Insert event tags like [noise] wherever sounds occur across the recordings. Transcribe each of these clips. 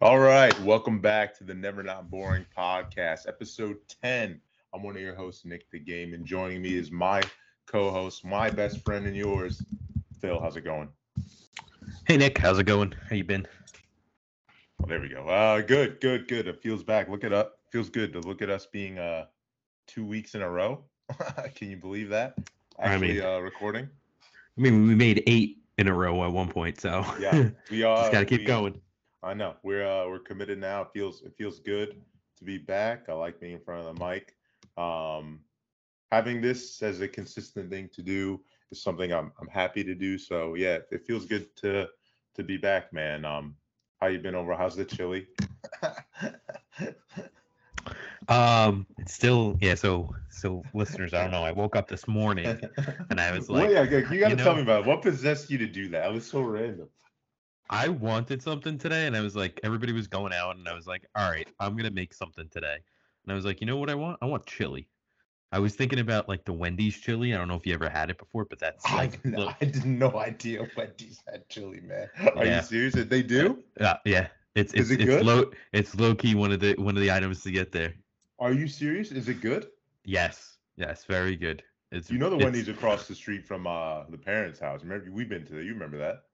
All right, welcome back to the Never Not Boring podcast, episode 10. I'm one of your hosts, Nick the Game, and joining me is my co-host, my best friend and yours, Phil. How's it going? Hey Nick, how's it going? How you been? Well, there we go. Uh, good, good, good. It feels back. Look it up. Feels good to look at us being uh two weeks in a row. [laughs] Can you believe that? Actually, I mean, uh, recording. I mean, we made eight in a row at one point, so Yeah, we are. [laughs] just gotta keep we- going. I know we're uh, we're committed now. It feels it feels good to be back. I like being in front of the mic. Um, having this as a consistent thing to do is something I'm I'm happy to do. So yeah, it feels good to to be back, man. Um, how you been over? How's the chili? Um, it's still yeah. So so listeners, I don't know. I woke up this morning and I was [laughs] Well, like, yeah, you got to you tell me about it. what possessed you to do that. It was so random. I wanted something today, and I was like, everybody was going out, and I was like, all right, I'm gonna make something today. And I was like, you know what I want? I want chili. I was thinking about like the Wendy's chili. I don't know if you ever had it before, but that's like, [laughs] look- I had no idea [laughs] Wendy's had chili, man. Are Yeah. you serious? They do? uh, yeah, it's it's it it's low it's low key one of the one of the items to get there. Are you serious? Is it good? Yes, yes, very good. It's You know the Wendy's across the street from uh the parents' house. Remember we've been to that. You remember that?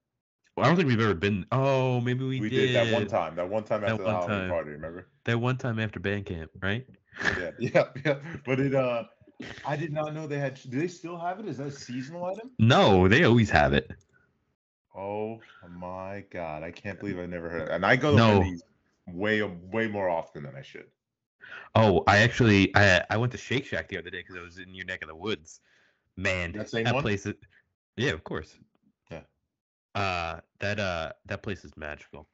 I don't think we've ever been. Oh, maybe we, We, did. did. that one time. That one time That after the one Halloween time. party. Remember? That one time after band camp, right? Yeah, [laughs] yeah, yeah. But it uh, I did not know they had. Do they still have it? Is that a seasonal item? No, they always have it. Oh my god! I can't believe I never heard. It. And I go to No. Way way more often than I should. Oh, I actually I I went to Shake Shack the other day because I was in your neck of the woods. Man, That same that one? place is yeah, of course. Uh, that uh that place is magical.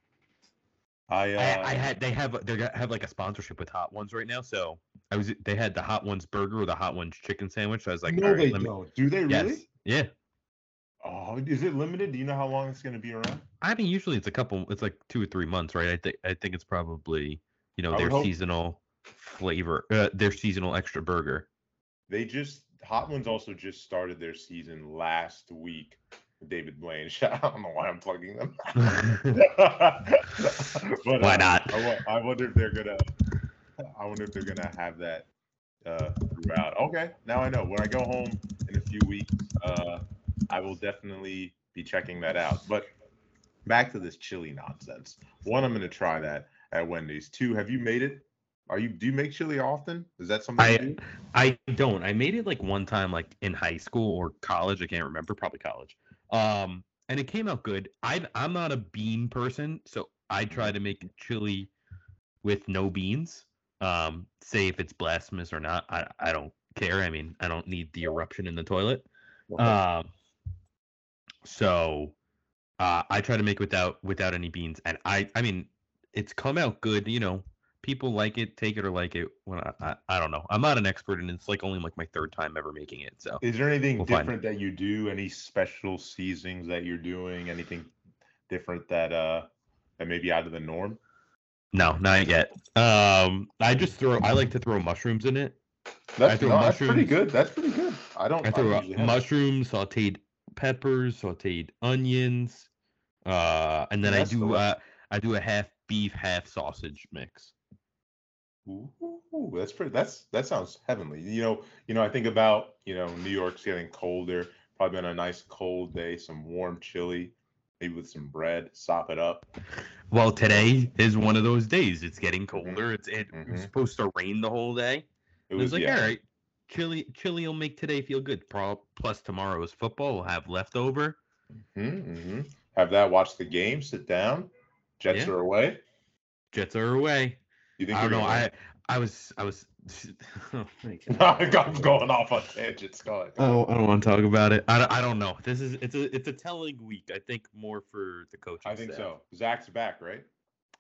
I uh, I, I had they have they have like a sponsorship with Hot Ones right now, so I was they had the Hot Ones burger or the Hot Ones chicken sandwich. So I was like, no, right, they don't. Do they really? Yes, yeah. Oh, is it limited? Do you know how long it's going to be around? I mean, usually it's a couple. It's like two or three months, right? I think I think it's probably you know their hope- seasonal flavor, uh, their seasonal extra burger. They just Hot Ones also just started their season last week. David Blaine. [laughs] I don't know why I'm plugging them. [laughs] [laughs] but, Why uh, not? I, I wonder if they're gonna. I wonder if they're gonna have that uh, throughout. Okay, now I know. When I go home in a few weeks, uh, I will definitely be checking that out. But back to this chili nonsense. One, I'm gonna try that at Wendy's. Two, have you made it? Are you do you make chili often? Is that something I do? I don't. I made it like one time, like in high school or college. I can't remember. Probably college. Um, and it came out good. I I'm not a bean person, so I try to make chili with no beans. Um, say if it's blasphemous or not. I I don't care. I mean, I don't need the eruption in the toilet. Okay. Um, so uh, I try to make without without any beans, and I I mean it's come out good. You know, people like it, take it or like it. When I, I I don't know, I'm not an expert, and it's like only like my third time ever making it. So Is there anything We'll different that you do? Any special seasonings that you're doing? Anything different that uh that may be out of the norm? no, not yet. Um, I just throw. I like to throw mushrooms in it. That's, throw no, that's pretty good. That's pretty good. I don't. I throw have- mushrooms, sautéed peppers, sautéed onions, uh, and then I do delicious. uh, I do a half beef, half sausage mix. Ooh, that's pretty. That's that sounds heavenly. You know, you know. I think about you know New York's getting colder. Probably on a nice cold day, some warm chili, maybe with some bread. Sop it up. Well, today is one of those days. It's getting Mm-hmm. colder. It's it Mhm. was supposed to rain the whole day. It was, like, yeah. all right, chili chili will make today feel good. Plus tomorrow's football We'll have leftover. Mm-hmm. Have that. Watch the game. Sit down. Jets Yeah. are away. Jets are away. You think I don't know. I I was I was. [laughs] oh my [laughs] God. I'm going off on tangents. Go ahead. I don't, I don't want to talk about it. I, don't- I don't know. This is it's a it's a telling week. I think more for the coaching. I think staff. so. Zach's back, right?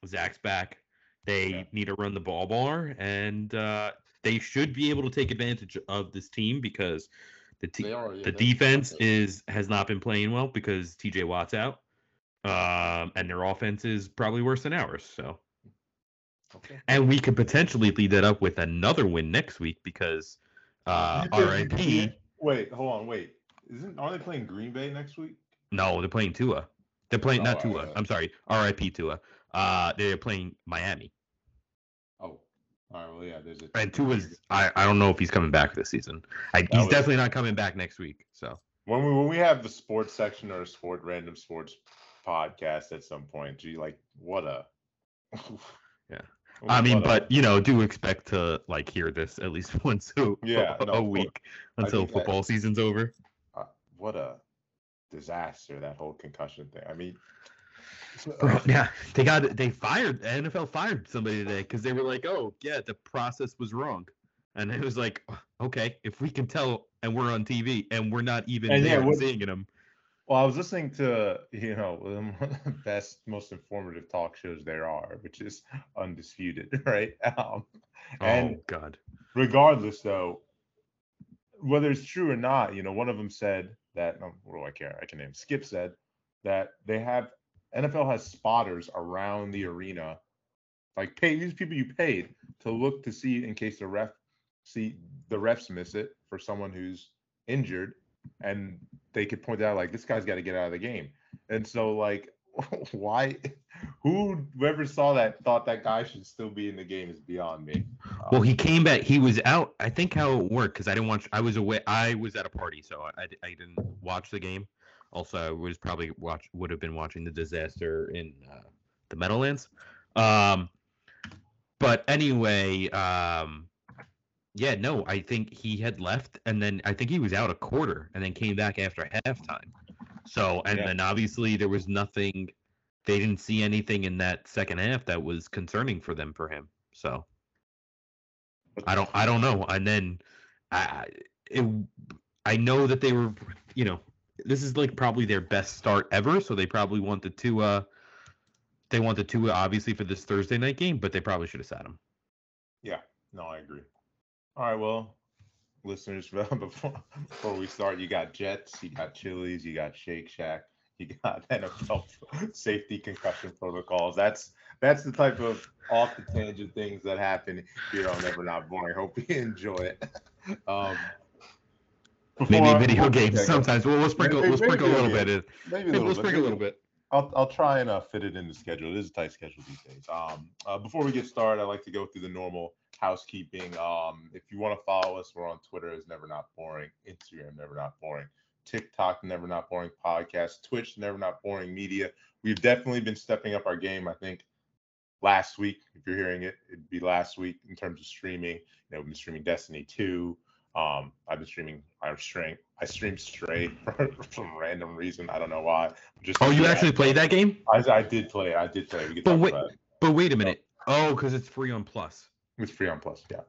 Zach's back. They Yeah. need to run the ball more, and uh, they should be able to take advantage of this team because the te- are. Yeah, the defense is has not been playing well because TJ Watt's out, um, and their offense is probably worse than ours. So, Okay. And we could potentially lead that up with another win next week because uh, RIP. Wait, hold on, wait. Isn't are they playing Green Bay next week? No, they're playing Tua. They're playing not Oh, Tua. uh, I'm sorry, RIP Tua. Uh, they're playing Miami, Oh, all right. Well, yeah. There's a and Tua's. I, I don't know if he's coming back this season. I, he's was- definitely not coming back next week. So when we when we have the sports section or a sport random sports podcast at some point. Gee, like what a. [laughs] Yeah. I mean, but you know, do expect to like hear this at least [laughs] once a, Yeah, a, no, of course. week until think that- football season's over. uh, what a disaster that whole concussion thing. I mean, Bro, yeah, they got they fired the NFL fired somebody today because they were like, oh yeah, the process was wrong, and it was like, okay, if we can tell and we're on TV and we're not even And there and what- seeing them, Well, I was listening to you know [laughs] one of the best, most informative talk shows there are, which is undisputed, [laughs] right? Um, and oh god, regardless, though, whether it's true or not, you know, one of them said that. Um, what do I care? I can name. Skip said that they have NFL has spotters around the arena, like pay these people you paid to look to see in case the ref see the refs miss it for someone who's injured, and they could point out like this guy's got to get out of the game. And so like [laughs] why who whoever saw that thought that guy should still be in the game is beyond me. well he came back, he was out. I think how it worked because I didn't watch. I was away. I was at a party, so I, I didn't watch the game. Also, I was probably watch would have been watching the disaster in uh, the Meadowlands. Um, but anyway, um, yeah, no, I think he had left, and then I think he was out a quarter, and then came back after halftime. So, and Yeah. then obviously there was nothing. They didn't see anything in that second half that was concerning for them for him. So, I don't, I don't know. And then, I, it, I know that they were, you know, this is like probably their best start ever. So they probably wanted to, uh, they wanted to obviously for this Thursday night game, but they probably should have sat him. Yeah, no, I agree. All right, well, listeners, [laughs] before before we start, you got Jets, you got Chili's, you got Shake Shack, you got [laughs] NFL safety concussion protocols. That's that's the type of off the tangent things that happen here on Never Not Boring. Hope you enjoy it. [laughs] Um, Maybe video games sometimes. We'll, we'll sprinkle, Maybe- we'll sprinkle a little bit. in. Maybe a Maybe little we'll bit. sprinkle a little bit. I'll I'll try and uh, fit it in the schedule. It is a tight schedule these days. Um, uh, before we get started, I like to go through the normal housekeeping. Um, if you want to follow us, we're on Twitter is Never Not Boring, Instagram Never Not Boring, TikTok Never Not Boring Podcast, Twitch Never Not Boring Media. We've definitely been stepping up our game. I think last week, if you're hearing it, it'd be last week in terms of streaming. You know, we've been streaming Destiny 2. Um, I've been streaming. I stream. I streamed Stray [laughs] for some random reason. I don't know why. Just Oh, you actually played that game? I, I did play. I did play. But wait, it. but wait a minute. Oh, because it's free on Plus. It's free on Plus, yeah,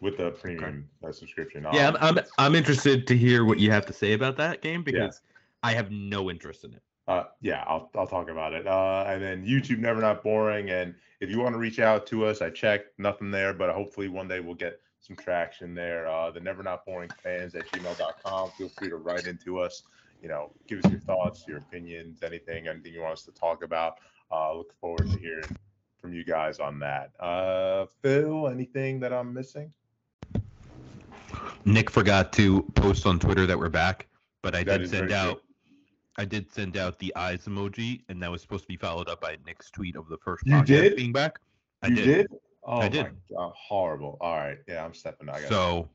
with the premium uh, subscription. Yeah, I'm, I'm I'm interested to hear what you have to say about that game because I have no interest in it. Uh, yeah, I'll I'll talk about it. Uh, and then YouTube Never Not Boring. And if you want to reach out to us, I checked, nothing there, but hopefully one day we'll get some traction there. Uh, the Never Not Boring fans at gmail.com. Feel free to write into us. You know, give us your thoughts, your opinions, anything, anything you want us to talk about. Uh, look forward to hearing from you guys on that. Uh, Phil, anything that I'm missing? Nick forgot to post on Twitter that we're back, but I That did send out I did send out the eyes emoji, and that was supposed to be followed up by Nick's tweet of the first You podcast did? being back. I you did. did? Oh, I did. God, horrible. All right. Yeah, I'm stepping out. I So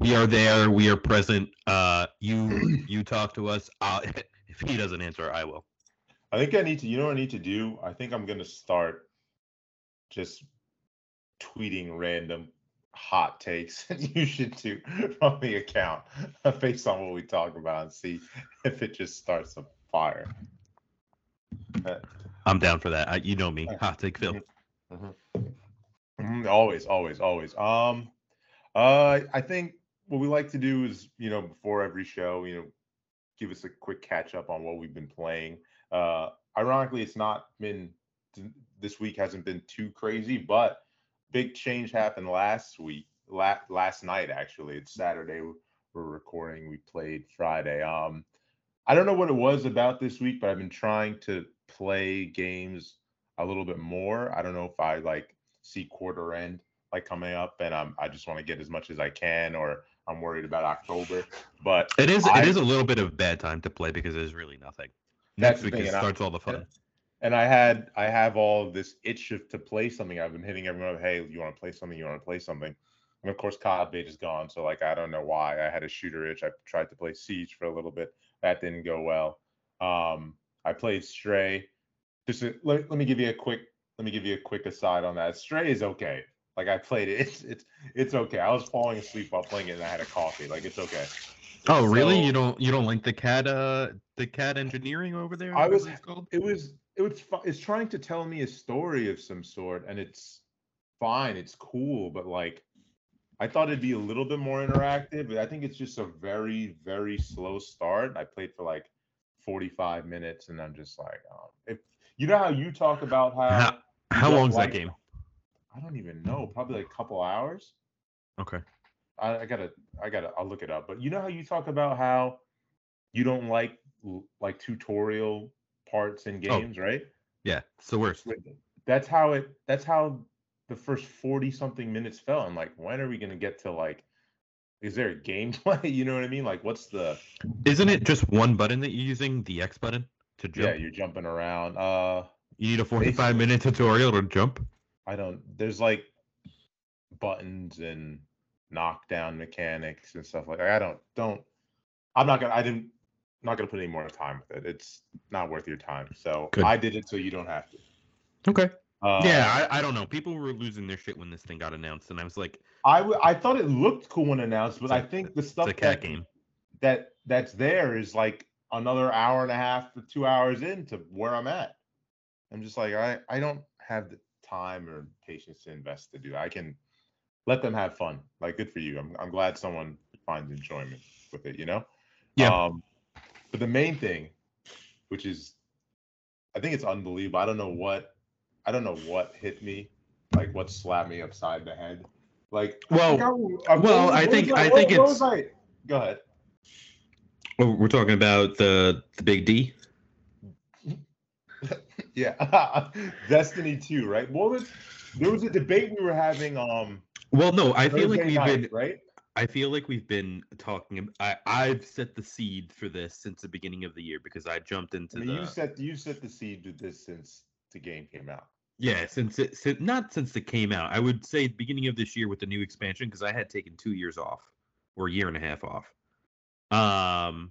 we are there. We are present. Uh, you you talk to us. Uh, [laughs] if he doesn't answer, I will. I think I need to, you know what I need to do? I think I'm going to start just tweeting random hot takes [laughs] you should too from the account [laughs] based on what we talk about and see if it just starts a fire. I'm down for that. I, you know me. Hot take Phil. Mhm, Always, always, always. Um, uh, I think what we like to do is, you know, before every show, you know, give us a quick catch up on what we've been playing. Uh, ironically, it's not been this week hasn't been too crazy, but big change happened last week, la- last night actually. It's Saturday. We're recording. We played Friday. Um, I don't know what it was about this week, but I've been trying to play games a little bit more. I don't know if I like see quarter end like coming up, and I'm I just want to get as much as I can, or I'm worried about October. But It is I- it is a little bit of bad time to play because there's really nothing. Next week thing, it I- starts all the fun. And I had I have all this itch of, to play something. I've been hitting everyone up, hey, you want to play something? You want to play something? And of course, COD bait is gone. So like I don't know why. I had a shooter itch. I tried to play Siege for a little bit. That didn't go well. Um, I played Stray. Just a, let, let me give you a quick let me give you a quick aside on that. Stray is okay. Like I played it. [laughs] It's it's it's okay. I was falling asleep while playing it and I had a coffee. Like it's okay. Oh, really? So- you don't you don't like the cat uh the cat engineering over there? I was- it was it was fu- it's trying to tell me a story of some sort and it's fine it's cool but like i thought it'd be a little bit more interactive but i think it's just a very very slow start i played for like 45 minutes and i'm just like um, if you know how you talk about how How, how long's like- that game? i don't even know probably like a couple hours Okay. I, I gotta i gotta i'll look it up but you know how you talk about how you don't like like tutorial parts in Oh. games right Yeah, it's the worst. That's how it that's how the first 40 something minutes fell. i'm like when are we going to get to like is there a gameplay [laughs] you know what i mean like what's the Isn't it just one button that you're using, the X button, to jump? yeah you're jumping around uh you need a 45 minute tutorial to jump. i don't there's like buttons and knockdown mechanics and stuff like i don't don't i'm not gonna i didn't not gonna put any more time with it it's not worth your time so Good. i did it so you don't have to Okay. uh, yeah, I, I don't know. People were losing their shit when this thing got announced, and I was like, I, w- I thought it looked cool when announced but It's a- i think the it's stuff a cat that game. that that's there is like another hour and a half to two hours into where I'm at. I'm just like I I don't have the time or patience to invest to do that. I can let them have fun. Like good for you. I'm I'm glad someone finds enjoyment with it. You know. Yeah. Um, but the main thing, which is, I think it's unbelievable. I don't know what, I don't know what hit me, like what slapped me upside the head. Like Well- what- uh, well, I think- I- I think what it's- I- Go ahead. Oh, we're talking about the the big D. [laughs] Yeah, [laughs] Destiny 2, right? What was there was a debate we were having um Well, no, I feel like we've night, been right? I feel like we've been talking. I I've set the seed for this since the beginning of the year because I jumped into I mean, the you set you set the seed with this since the game came out. yeah since it since, not since it came out. I would say beginning of this year with the new expansion because I had taken two years off or a year and a half off. Um,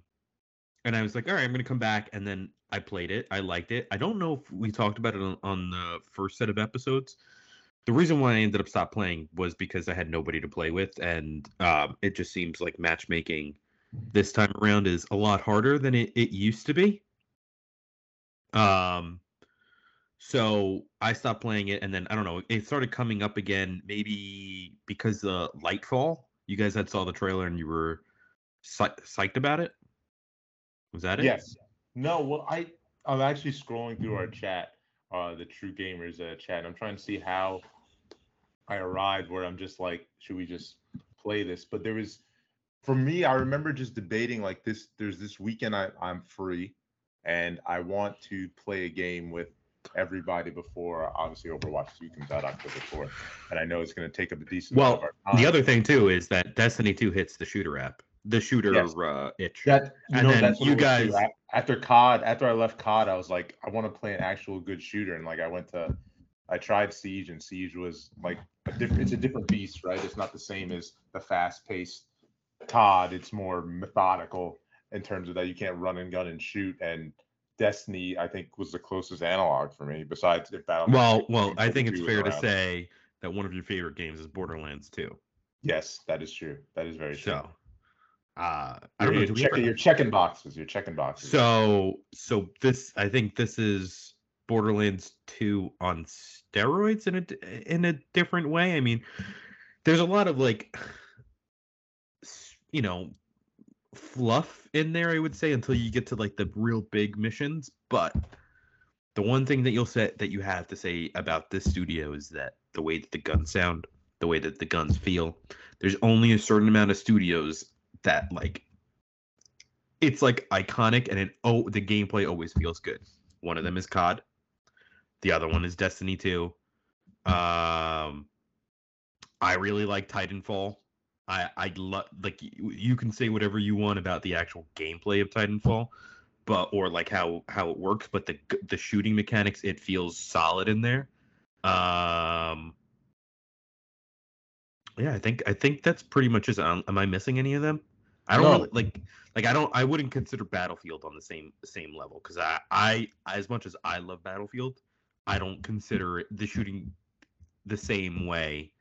and I was like, all right, I'm gonna come back, and then I played it. I liked it. I don't know if we talked about it on, on the first set of episodes. The reason why I ended up stop playing was because I had nobody to play with, and um, it just seems like matchmaking this time around is a lot harder than it, it used to be. Um, so I stopped playing it, and then I don't know. It started coming up again, maybe because the Lightfall. You guys had saw the trailer and you were psy- psyched about it. Was that it? Yes. No, well I I'm actually scrolling through our chat, uh the True Gamers uh, chat. I'm trying to see how I arrived where I'm just like, should we just play this? But there was for me, I remember just debating like this. There's this weekend I, I'm free and I want to play a game with everybody before obviously Overwatch 2 comes out October 4th. And I know it's gonna take up a decent Well, The other thing too is that Destiny 2 hits the shooter app, the shooter Yes. uh, itch. That you And know, then you was too. guys- after COD, after I left COD, I was like, I want to play an actual good shooter, and like I went to, I tried Siege, and Siege was like a different. It's a different beast, right? It's not the same as the fast-paced Todd. It's more methodical in terms of that you can't run and gun and shoot. And Destiny, I think, was the closest analog for me. Besides, if Battle. well, well, I think it's fair to say that one of your favorite games is Borderlands 2. yes, that is true. That is very true. So, uh, I don't know. you're, checking, ever- you're checking boxes. You're checking boxes. So, so this, I think this is Borderlands 2 on steroids in a in a different way. I mean, there's a lot of like, you know, fluff in there. I would say until you get to like the real big missions. But the one thing that you'll say that you have to say about this studio is that the way that the guns sound, the way that the guns feel. There's only a certain amount of studios that like it's like iconic and it oh the gameplay always feels good. One of them is COD. The other one is Destiny 2. Um I really like Titanfall. I I love like you, can say whatever you want about the actual gameplay of Titanfall, but or like how how it works, but the the shooting mechanics it feels solid in there. Um, yeah, I think I think that's pretty much it. Um, am I missing any of them? I don't No. really, like like I don't I wouldn't consider Battlefield on the same same level because I I as much as I love Battlefield, I don't consider it the shooting the same way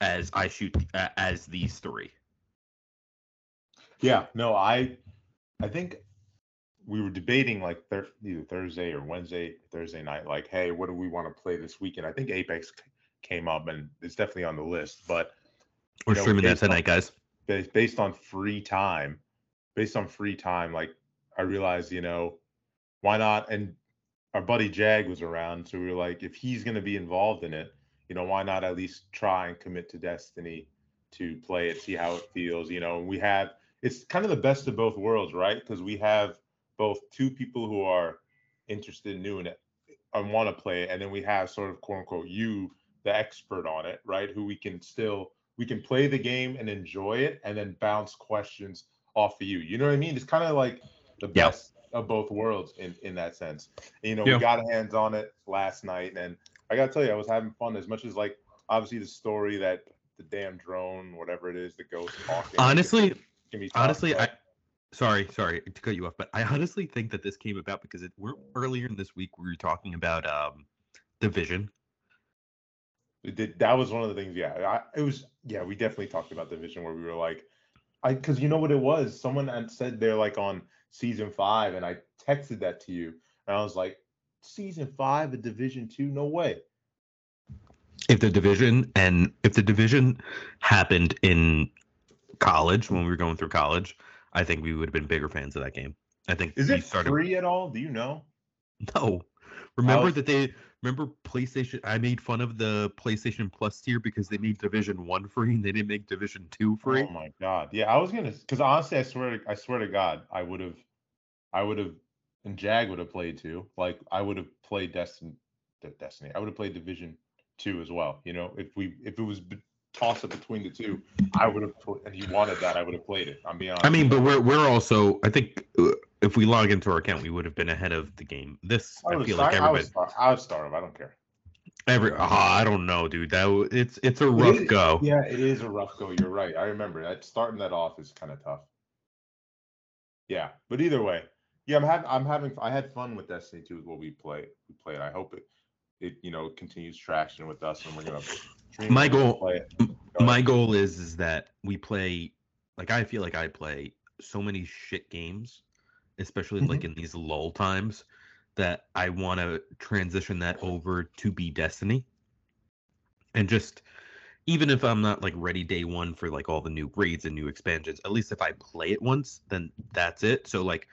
as I shoot uh, as these three. Yeah, no, I I think we were debating like thir- either Thursday or Wednesday, Thursday night, like, hey, what do we want to play this weekend? I think Apex c- came up and it's definitely on the list, but We're know, streaming that based on- tonight, guys. based, based on free time, based on free time, like I realized, you know, why not? And our buddy Jag was around, so we were like, if he's going to be involved in it, you know, why not at least try and commit to Destiny to play it, see how it feels, you know? And we have it's kind of the best of both worlds, right? Because we have both two people who are interested in doing it and want to play it, and then we have sort of quote unquote you, the expert on it, right? Who we can still we can play the game and enjoy it, and then bounce questions off of you. You know what I mean? It's kind of like the best of both worlds in in that sense. You know, Yeah. we got hands on it last night, and I gotta tell you, I was having fun as much as like obviously the story that the damn drone, whatever it is, the ghost talking. Honestly, can tough, honestly, I sorry, sorry to cut you off, but I honestly think that this came about because it we're earlier in this week we were talking about um division. Did, that was one of the things. Yeah, I, it was. Yeah, we definitely talked about the Division where we were like, I because you know what it was. Someone had said they're like on season five, and I texted that to you, and I was like, season five of Division Two? No way. If the division and if the division happened in college when we were going through college, I think we would have been bigger fans of that game. I think Is it started free at all? Do you know? No. Remember was- that they remember PlayStation I made fun of the PlayStation Plus tier because they made Division 1 free and they didn't make Division 2 free. Oh my god. Yeah, I was gonna because honestly, I swear, to, I swear to God, I would have, I would have, and Jag would have played too. Like I would have played Destiny, Destiny. I would have played Division Two as well. You know, if we if it was b- toss up between the two, I would have. put- And he wanted that, I would have played it. I'm being honest. I mean, but we're we're also I think uh, if we log into our account we would have been ahead of the game. This I I feel start, like I everybody. I would start him. I don't care. every ah, I don't know, dude. That it's it's a rough is- go. Yeah, it is a rough go. You're right. I remember that starting that off is kind of tough. Yeah, but either way, yeah, I'm having I'm having I had fun with Destiny 2 with what we play we played. I hope it it you know continues traction with us and we're gonna My it, we're gonna goal- play Go My goal is is that we play like I feel like I play so many shit games, especially like mm-hmm. in these lull times, that I want to transition that over to be Destiny. And just even if I'm not like ready day one for like all the new raids and new expansions, at least if I play it once, then that's it. So like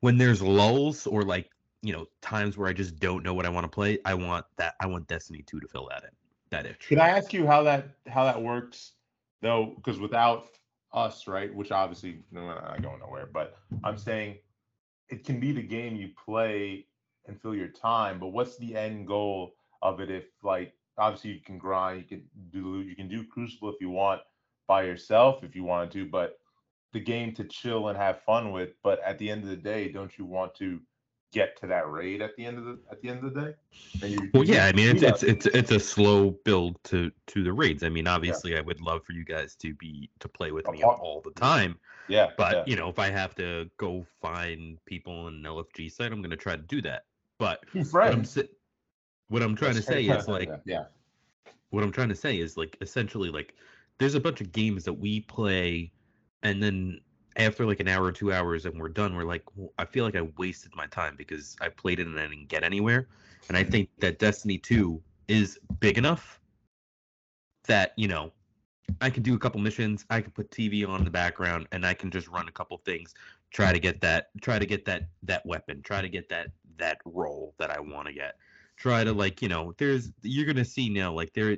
when there's lulls or like you know times where I just don't know what I want to play, I want that I want Destiny 2 to fill that in. That itch. Can I ask you how that how that works though? Because without us, right? Which obviously no, we're not going nowhere. But I'm saying it can be the game you play and fill your time. But what's the end goal of it? If like obviously you can grind, you can do you can do Crucible if you want by yourself if you wanted to, but the game to chill and have fun with. But at the end of the day, don't you want to get to that raid at the end of the at the end of the day? You, Well, yeah, I mean it's it's it's it's a slow build to to the raids. I mean, obviously, I would love for you guys to be to play with me all the time. yeah, But yeah. you know, if I have to go find people in an LFG site, I'm gonna try to do that. But Two what I'm what I'm trying to say is like yeah. what I'm trying to say is like essentially like there's a bunch of games that we play and then after like an hour or two hours and we're done, we're like, well, I feel like I wasted my time because I played it and I didn't get anywhere. And I hmm. think that Destiny 2 is big enough that, you know, I can do a couple missions, I can put TV on in the background and I can just run a couple things, try to get that try to get that that weapon, try to get that that role that I want to get. Try to like, you know, there's you're going to see now like there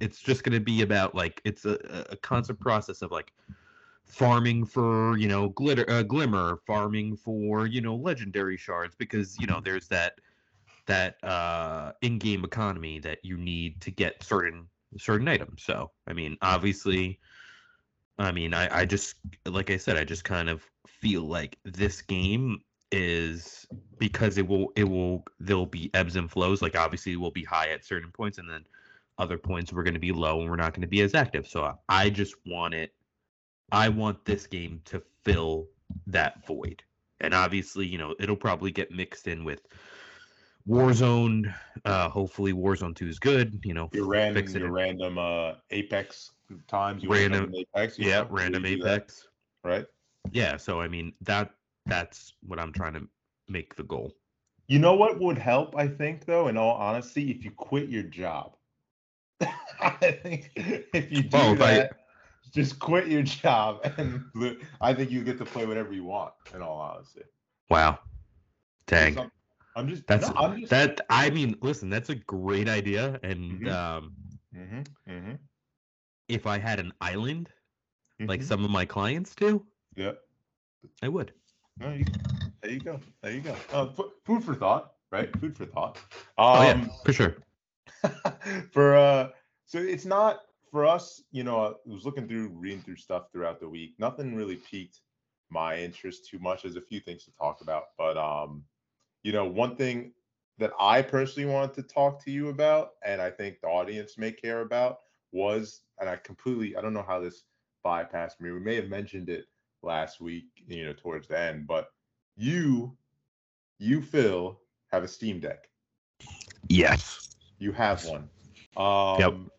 it's just going to be about like it's a, a- a constant process of like farming for you know glitter uh, glimmer farming for you know legendary shards because you know there's that that uh in-game economy that you need to get certain certain items so i mean obviously i mean i i just like i said i just kind of feel like this game is because it will it will there'll be ebbs and flows. Like obviously we'll be high at certain points, and then other points we're going to be low, and we're not going to be as active. So I just want it. I want this game to fill that void, and obviously you know it'll probably get mixed in with Warzone. Uh, hopefully Warzone Two is good. You know, Your random, fix it your in- random uh, Apex times. You Random- Apex. you yeah, random do that, Apex. right? Yeah, so I mean that that's what I'm trying to make the goal. You know what would help? I think though, in all honesty, if you quit your job. [laughs] I think if you do Oh, if I- that, just quit your job, [laughs] and I think you get to play whatever you want. In all honesty, Wow. Dang. So, I'm just That's no, I'm just, that I mean, listen, that's a great idea. And Mhm. um hmm hmm if I had an island like Mhm. some of my clients do, yeah. I would. No, you, there you go. There you go. Uh, fu- food for thought, right? Food for thought. Oh yeah, Um, for sure. [laughs] for uh so it's not for us you know i was looking through reading through stuff throughout the week nothing really piqued my interest too much there's a few things to talk about but um you know one thing that i personally wanted to talk to you about and i think the audience may care about was and i completely i don't know how this bypassed me we may have mentioned it last week you know towards the end but you you phil have a steam deck Yes. you have one. Um,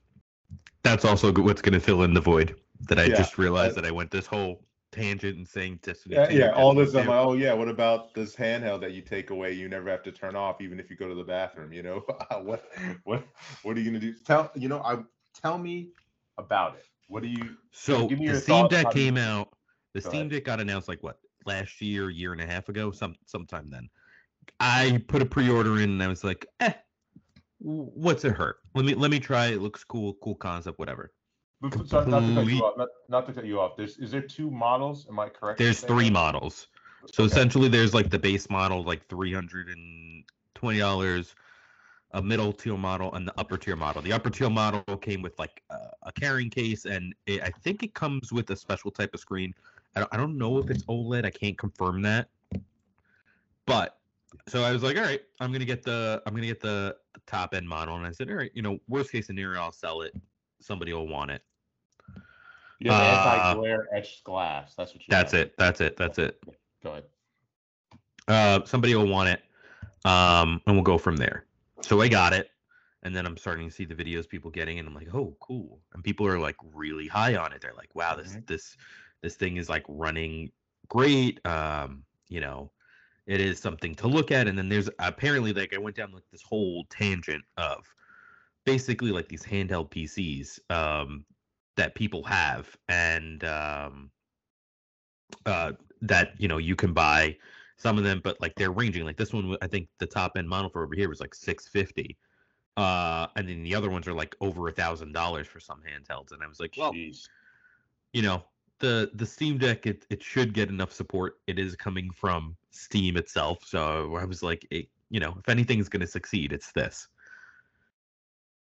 That's also what's going to fill in the void that I Yeah, just realized that I went this whole tangent and saying Destiny. Yeah, yeah. All this, I'm like, oh yeah. What about this handheld that you take away? You never have to turn off, even if you go to the bathroom. You know [laughs] what? What? What are you gonna do? Tell you know. I tell me about it. What do you? So give me the your Steam Deck came out. The Go Steam. Deck got announced like what last year, year and a half ago, some sometime then. I put a pre-order in and I was like, eh, what's it hurt? Let me let me try. It looks cool, cool concept, whatever. but- Sorry, not to cut you off. Not, not to cut you off. There's is there two models? Am I correct? There's three models. So Okay. essentially, there's like the base model, like three hundred and twenty dollars, a middle tier model, and the upper tier model. The upper tier model came with like uh, a carrying case, and it, I think it comes with a special type of screen. I don't, I don't know if it's OLED. I can't confirm that. But so I was like, all right, I'm gonna get the I'm gonna get the top end model, and I said, all right, you know, worst case scenario, I'll sell it. Somebody will want it. You have uh, anti-glare etched glass. That's what you. That's have. it. That's it. That's it. Go ahead. uh, somebody will want it, um, and we'll go from there. So I got it, and then I'm starting to see the videos people getting, and I'm like, oh, cool. And people are like really high on it. They're like, wow, this Mhm. this this thing is like running great. Um, you know, it is something to look at. And then there's apparently like I went down like this whole tangent of basically like these handheld PCs um, that people have, and um, uh, that you know you can buy some of them, but like they're ranging. Like this one, I think the top end model for over here was like six fifty, uh, and then the other ones are like over a thousand dollars for some handhelds. And I was like, well, Jeez. you know, the the Steam Deck it it should get enough support. It is coming from Steam itself, so I was like, it, you know, if anything's gonna succeed, it's this.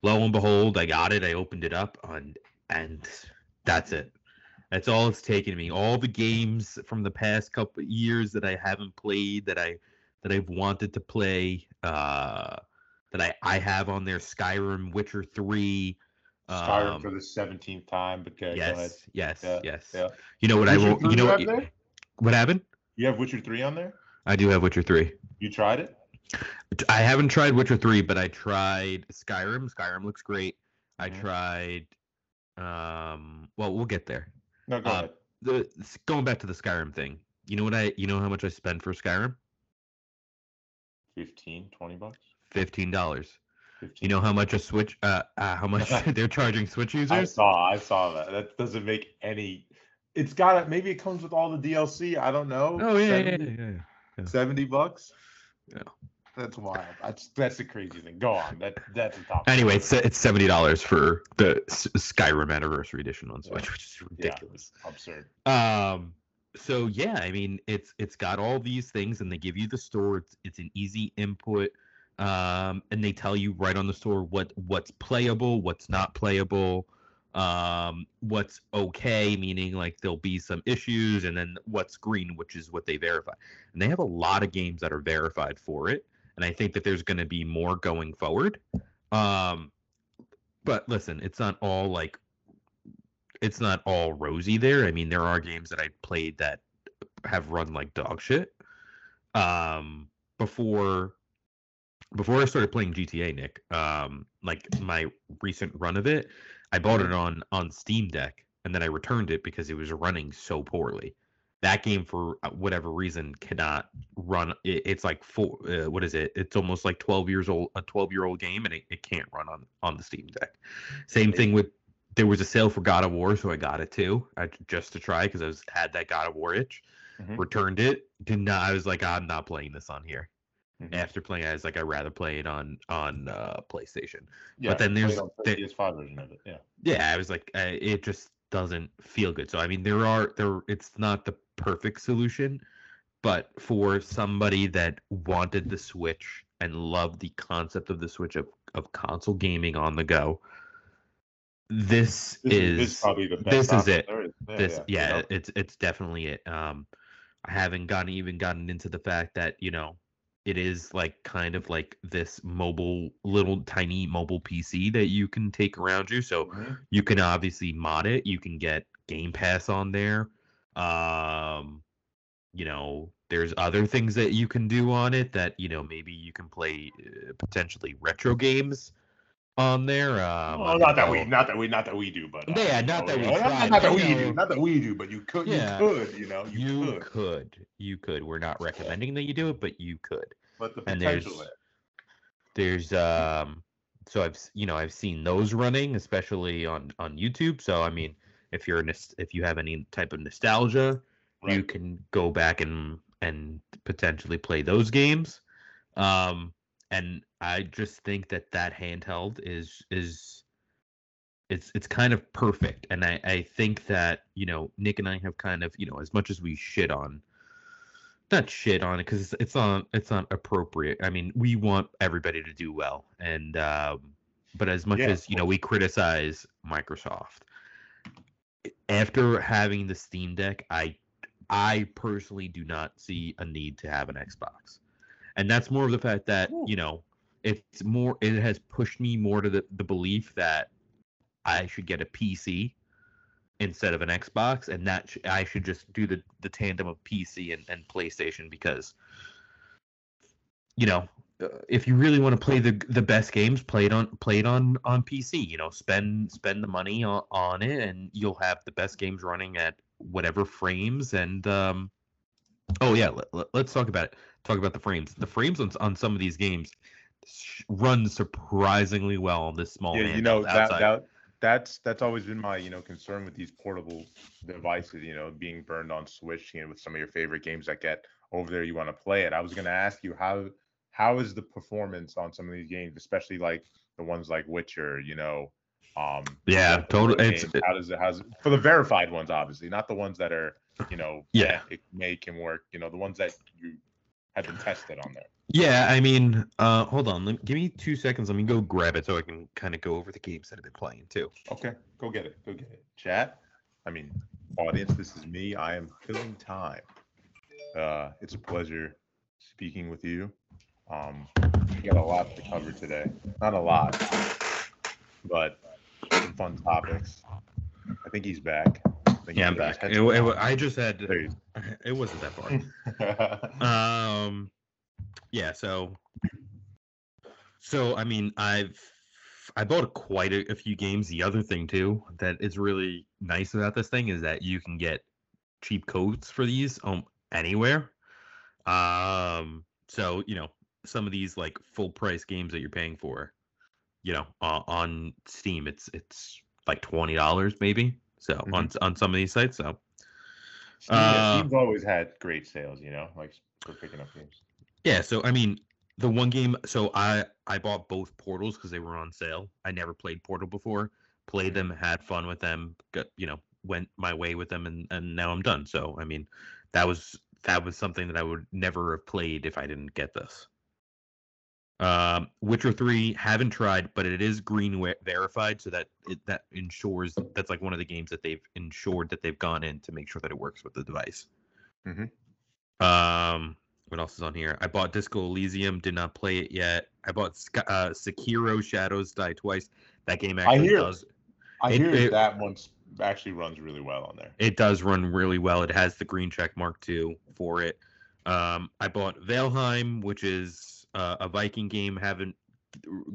Lo and behold, I got it. I opened it up, and and that's it. That's all it's taken me. All the games from the past couple years that I haven't played that I that I've wanted to play, uh, that I I have on there: Skyrim, Witcher Three. Skyrim um, for the seventeenth time. But okay, yes, yes, Yeah, yes. yeah. You know what I will. You know what? there? What happened? You have Witcher three on there. I do have Witcher Three. You tried it. I haven't tried Witcher Three, but I tried Skyrim. Skyrim looks great. I Mhm. tried. Um. Well, we'll get there. No, go Uh, ahead. The going back to the Skyrim thing. You know what I? You know how much I spend for Skyrim? 15, 20 bucks. Fifteen dollars. 15. You know how much a Switch? Uh, uh how much [laughs] [laughs] they're charging Switch users? I saw, I saw that. That doesn't make any. It's got it. Maybe it comes with all the DLC. I don't know. Oh yeah, yeah, 70, yeah, yeah. 70 bucks. Yeah. That's wild. That's that's a crazy thing. Go on. That that's a top. Anyway, it's it's seventy dollars for the Skyrim Anniversary Edition on Yeah. Switch, which is Yeah. ridiculous. absurd. Um. So yeah, I mean, it's it's got all these things, and they give you the store. It's it's an easy input, um, and they tell you right on the store what what's playable, what's not playable. um, what's okay, meaning like there'll be some issues, and then what's green, which is what they verify. And they have a lot of games that are verified for it, and I think that there's going to be more going forward. Um, but listen, it's not all like it's not all rosy there. I mean, there are games that I played that have run like dog shit. Um, before before I started playing GTA, Nick, um, like my recent run of it, I bought it on on Steam Deck and then I returned it because it was running so poorly. That game, for uh, whatever reason, cannot run. It, it's like four. Uh, what is it? It's almost like twelve years old. A twelve year old game, and it, it can't run on on the Steam Deck. Same thing with. There was a sale for God of War, so I got it too, I, just to try because I was had that God of War itch. Mhm. Returned it. Did not. I was like, I'm not playing this on here. Mhm. After playing, it, I was like, I'd rather play it on on uh, PlayStation. Yeah, but then there's- the PS5 version of it. Yeah. yeah i was like uh, it just doesn't feel good so i mean there are there it's not the perfect solution but for somebody that wanted the switch and loved the concept of the switch of, of console gaming on the go this, This is, this is probably the best. this is it. is. Yeah, this yeah, yeah, you know? it's it's definitely it um i haven't gotten even gotten into the fact that you know it is like kind of like this mobile little tiny mobile pc that you can take around you so Mhm. you can obviously mod it you can get game pass on there um you know there's other things that you can do on it that you know maybe you can play uh, potentially retro games on there um Well, not that we, not that we, not that we do, but uh, Yeah, not that we not, tried, not that we do, not that we do, but you could, Yeah. you could, you know, you, you could. could you could. We're not recommending that you do it but you could. But the and there's there. there's um so i've you know i've seen those running especially on on youtube. So i mean if you're if you have any type of nostalgia you can go back and and potentially play those games. Um and i just think that that handheld is is it's it's kind of perfect and i i think that you know nick and i have kind of you know as much as we shit on not shit on it because it's, it's not it's not appropriate i mean we want everybody to do well and um but as much Yeah, as you know we criticize microsoft after having the steam deck i i personally do not see a need to have an xbox and that's more of the fact that Ooh. you know it's more it has pushed me more to the, the belief that i should get a pc instead of an xbox and that sh- i should just do the the tandem of pc and, and playstation because you know if you really want to play the the best games play it on play it on on pc you know spend spend the money on, on it and you'll have the best games running at whatever frames and um oh yeah let, let's talk about it talk about the frames the frames on, on some of these games run surprisingly well on this small Yeah, you know that, that that's that's always been my you know concern with these portable devices. You know, being burned on Switch, you know, with some of your favorite games that get over there, you want to play it. I was gonna ask you how how is the performance on some of these games, especially like the ones like Witcher. You know, um, Yeah, totally. It's- how does it how's it, for the verified ones, obviously, not the ones that are you know Yeah. it may can work. You know, the ones that you have been tested on there. Yeah, I mean, uh, hold on. Let, give me two seconds. Let me go grab it so I can kind of go over the games that I've been playing too. Okay, go get it. Go get it. Chat. I mean, audience, this is me. I am filling time. Uh, it's a pleasure speaking with you. Um, we got a lot to cover today. Not a lot, but some fun topics. I think he's back. Yeah, I'm he put his back. It, it, I just had. He [laughs] It wasn't that far. [laughs] um, yeah. So, so I mean, I've I bought quite a, a few games. The other thing too that is really nice about this thing is that you can get cheap codes for these um anywhere. Um, so you know some of these like full price games that you're paying for, you know, uh, on Steam, it's it's like twenty dollars maybe. So on on some of these sites, so yeah, Uh, always had great sales, you know, like for picking up games. Yeah, so I mean, the one game. So I I bought both Portals because they were on sale. I never played Portal before. Played them, had fun with them. Got you know went my way with them, and and now I'm done. So I mean, that was that was something that I would never have played if I didn't get this. Um, Witcher Three haven't tried, but it is green verified, so that it, that ensures that's like one of the games that they've ensured that they've gone in to make sure that it works with the device. Mhm. Um, what else is on here? I bought Disco Elysium, did not play it yet. I bought uh, Sekiro: Shadows Die Twice. That game actually hear- does I It- hear it- that one actually runs really well on there. it does run really well. It has the green check mark too for it. Um, I bought Valheim, which is uh, a Viking game. Haven't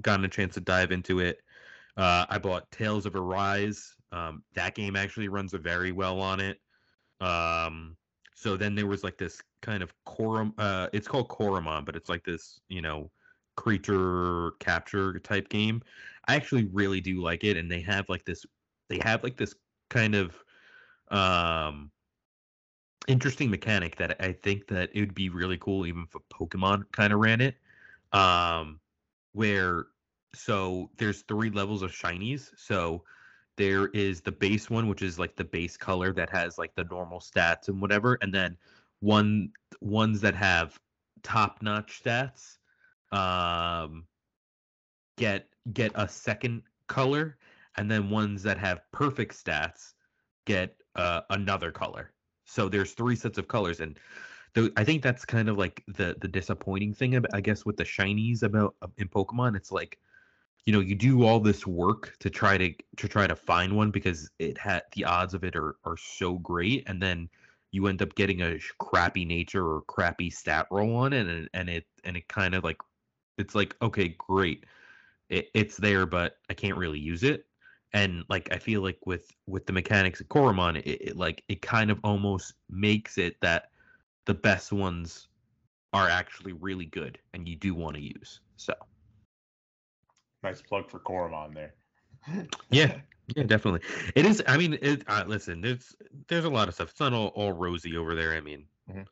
gotten a chance to dive into it. Uh, I bought Tales of Arise. Um, that game actually runs very well on it. Um, so then there was like this kind of Corum. Uh, it's called Coromon, but it's like this, you know, creature capture type game. I actually really do like it, and they have like this. They have like this kind of um interesting mechanic that I think that it would be really cool even if a Pokemon kind of ran it. Um where so there's three levels of shinies. So there is the base one, which is like the base color that has like the normal stats and whatever, and then one ones that have top notch stats um get get a second color, and then ones that have perfect stats get uh, another color. So there's three sets of colors, and the, I think that's kind of like the the disappointing thing, ab- I guess, with the shinies about uh, in Pokemon. It's like, you know, you do all this work to try to to try to find one because it had the odds of it are are so great, and then you end up getting a crappy nature or crappy stat roll on it, and and it and it kind of like it's like okay, great, it, it's there, but I can't really use it and like I feel like with with the mechanics of Coromon, it, it like it kind of almost makes it that the best ones are actually really good, and you do want to use. So Nice plug for Coromon there. [laughs] Yeah. yeah, definitely, it is. I mean, it, uh, listen, there's there's a lot of stuff. It's not all, all rosy over there. I mean, Mhm.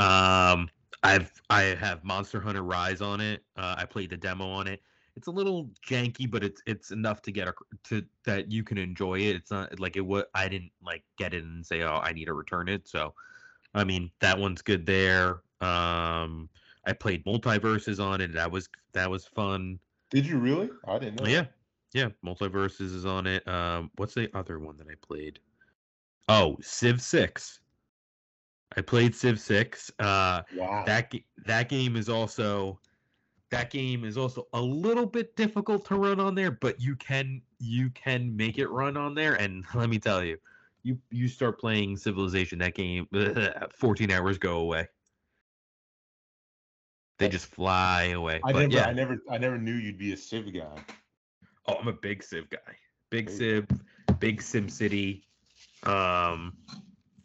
um, I've I have Monster Hunter Rise on it. Uh, I played the demo on it. It's a little janky, but it's it's enough to get a, to that you can enjoy it. It's not like it was. I didn't like get it and say, oh, I need to return it. So, I mean, that one's good there. Um, I played MultiVersus on it. That was that was fun. Did you really? I didn't know. Yeah, yeah. MultiVersus is on it. Um, what's the other one that I played? Oh, Civ Six. I played Civ Six. Uh, Wow. that that game is also that game is also a little bit difficult to run on there, but you can you can make it run on there. And [laughs] let me tell you, you you start playing Civilization, that game, [laughs] 14 hours go away. They just fly away. I but never, yeah. I never, I never knew you'd be a Civ guy. Oh, I'm a big Civ guy. Big There Civ, big Sim City. Um,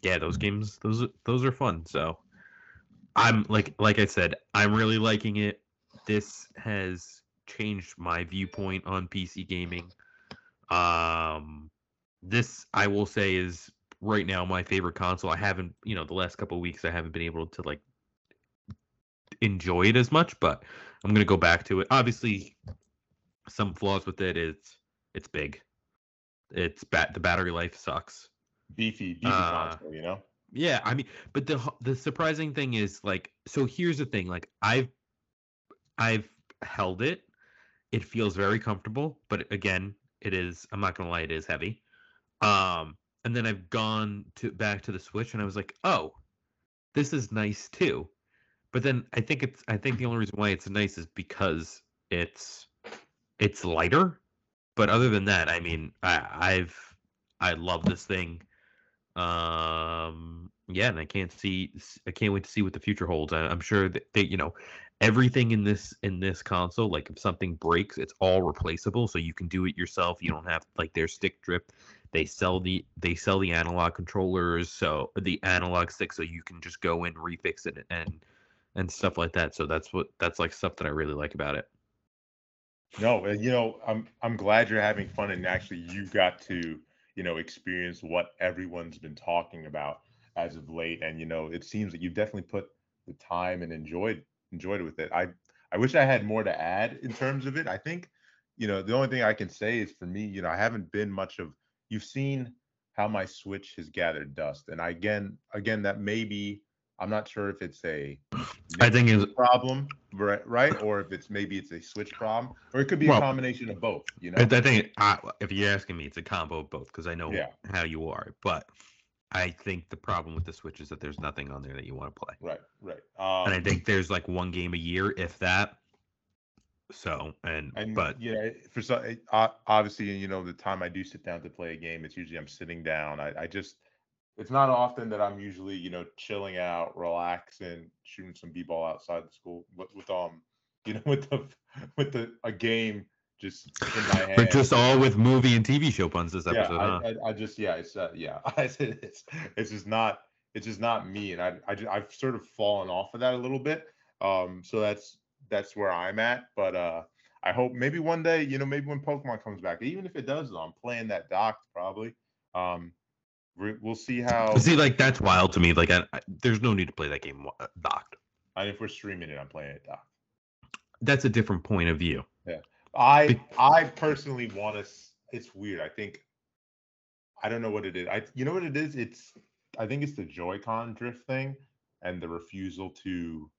yeah, those games, those are- those are fun. So, I'm like like I said, I'm really liking it. This has changed my viewpoint on PC gaming. Um, this I will say is right now my favorite console. I haven't, you know, the last couple of weeks I haven't been able to like enjoy it as much, but I'm gonna go back to it. Obviously, some flaws with it. It's it's big. It's bat the battery life sucks. Beefy, beefy Uh, console, you know. Yeah, I mean, but the the surprising thing is like, so here's the thing. Like, I've I've held it. It feels very comfortable, but again, it is. I'm not gonna lie, it is heavy. Um, and then I've gone to back to the Switch, and I was like, oh, this is nice too. But then I think it's. I think the only reason why it's nice is because it's it's lighter. But other than that, I mean, I, I've I love this thing. Um, yeah, and I can't see. I can't wait to see what the future holds. I, I'm sure that they, you know, everything in this in this console, like if something breaks, it's all replaceable, so you can do it yourself. You don't have like their stick drip. They sell the they sell the analog controllers, so the analog stick, so you can just go in refix it and and stuff like that. So that's what that's like stuff that I really like about it. No, you know, I'm I'm glad you're having fun and actually you got to, you know, experience what everyone's been talking about as of late. And you know, it seems that you've definitely put the time and enjoyed enjoyed it with it. I I wish I had more to add in terms of it. I think, you know, the only thing I can say is for me, you know, I haven't been much of you've seen how my Switch has gathered dust. And I, again, again, that may be I'm not sure if it's a I think it's a problem, right? Right, or if it's maybe it's a Switch problem, or it could be Well, a combination of both. You know? I, I think I, if you're asking me, it's a combo of both because I know Yeah. how you are. But I think the problem with the Switch is that there's nothing on there that you want to play, Right, right. Um, and I think there's like one game a year, if that. So and, And but yeah, for some, o- obviously, you know, the time I do sit down to play a game, it's usually I'm sitting down. I, I just, it's not often that I'm usually, you know, chilling out, relaxing, shooting some b-ball outside the school, with, with um, [laughs] you know, with the with the a game just in my hand. [laughs] but just all with movie and TV show puns this yeah, episode. huh? I, I, I just yeah, it's uh, yeah, [laughs] it's it's just not it's just not me, and I I just, I've sort of fallen off of that a little bit. Um, so that's that's where I'm at. But uh, I hope maybe one day, you know, maybe when Pokemon comes back, even if it does, though, I'm playing that docked probably. Um, we- we'll see how. See, like that's wild to me. Like, I, I, there's no need to play that game uh, docked. And if we're streaming it, I'm playing it docked. That's a different point of view. Yeah, I Be- I personally want to. It's weird. I think I don't know what it is. I you know what it is. It's I think it's the Joy-Con drift thing and the refusal to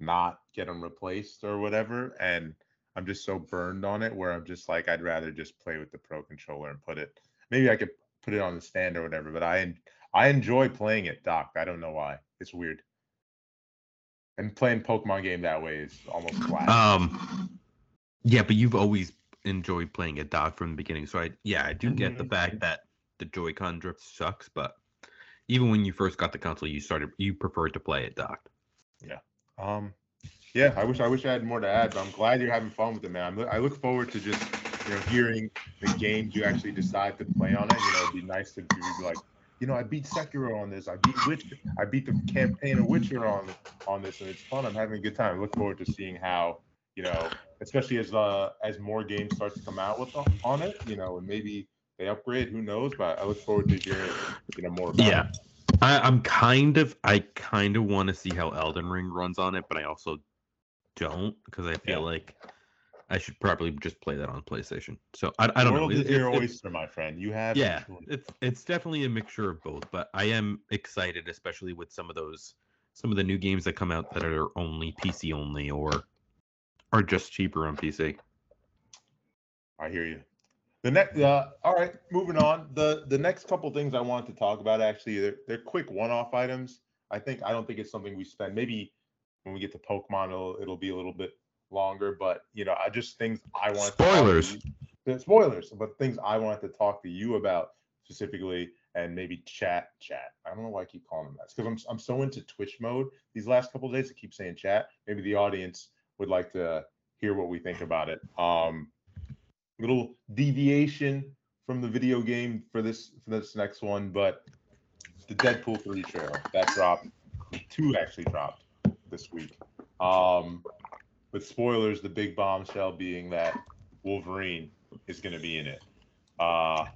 not get them replaced or whatever. And I'm just so burned on it where I'm just like I'd rather just play with the Pro controller and put it. Maybe I could put it on the stand or whatever. But I I enjoy playing it Doc. I don't know why. It's weird. And playing Pokemon game that way is almost flat. Um, yeah, but you've always enjoyed playing it Doc, from the beginning. So I, yeah, I do get the Mhm. fact that the Joy-Con drift sucks, but even when you first got the console, you started you preferred to play it docked. Um, yeah, I wish I wish I had more to add, but I'm glad you're having fun with it, man. I look forward to just you know hearing the games you actually decide to play on it. You know, it'd be nice to be like, you know, I beat Sekiro on this. I beat Witch. I beat the campaign of Witcher on on this, and it's fun. I'm having a good time. I look forward to seeing how you know, especially as uh as more games start to come out with on it. You know, and maybe they upgrade. Who knows? But I look forward to hearing you know more. About Yeah. it. I, I'm kind of I kind of want to see how Elden Ring runs on it, but I also don't because I feel Yeah. like I should probably just play that on PlayStation. So I, I don't know. World It- is your it- it- oyster, my friend. You have yeah, it's it's definitely a mixture of both, but I am excited, especially with some of those some of the new games that come out that are only PC only or are just cheaper on PC. I hear you. The next, uh, all right, moving on. The the next couple things I wanted to talk about actually, they're, they're quick one-off items. I think I don't think it's something we spend. Maybe when we get to Pokemon, it'll it'll be a little bit longer. But you know, I just things I want. Spoilers. The spoilers, but things I wanted to talk to you about specifically, and maybe chat, chat. I don't know why I keep calling them that. because I'm I'm so into Twitch mode these last couple of days. I keep saying chat. Maybe the audience would like to hear what we think about it. Um, little deviation from the video game for this for this next one, but the Deadpool 3 trailer that dropped, two actually dropped this week. Um, with spoilers, the big bombshell being that Wolverine is going to be in it. Uh.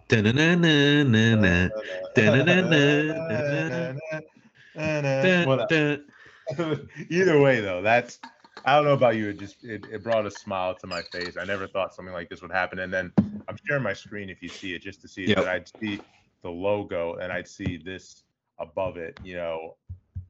Either way, though, that's I don't know about you. It just it, it brought a smile to my face. I never thought something like this would happen. And then I'm sharing my screen if you see it, just to see Yep. that I'd see the logo and I'd see this above it. You know,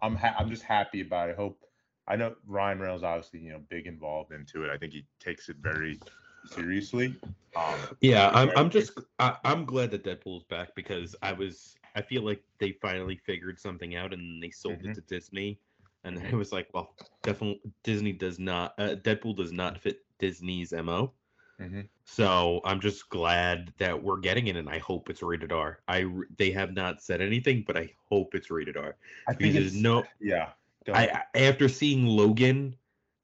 I'm ha- I'm just happy about it. I hope I know Ryan Reynolds obviously you know big involved into it. I think he takes it very seriously. Um, Yeah, I'm I'm just I, I'm glad that Deadpool's back because I was I feel like they finally figured something out and they sold Mhm. it to Disney, and it was like, well, definitely Disney does not uh, Deadpool does not fit Disney's mo. Mhm. So I'm just glad that we're getting it, and I hope it's rated R. I they have not said anything, but I hope it's rated R I think because there's no yeah. I I- after seeing Logan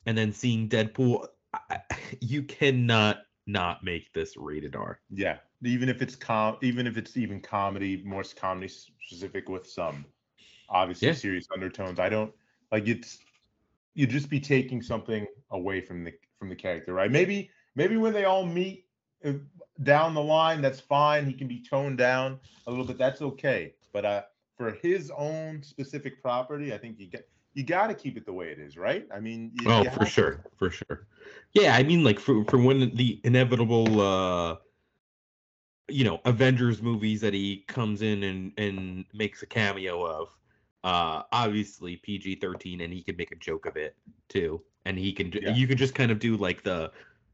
and then seeing Deadpool, I, you cannot not make this rated R. Yeah, even if it's com, even if it's even comedy, more comedy specific with some obviously Yeah. serious undertones. I don't like it's you'd just be taking something away from the from the character, right? Maybe maybe when they all meet uh, down the line, that's fine. He can be toned down a little bit. That's okay. But uh, for his own specific property, I think you get you got to keep it the way it is, right? I mean, you, Oh, you for have to. sure, for sure. Yeah, I mean, like for for when the inevitable, uh you know, Avengers movies that he comes in and and makes a cameo of, uh obviously PG-13 and he can make a joke of it too. And he can Yeah. you can just kind of do like the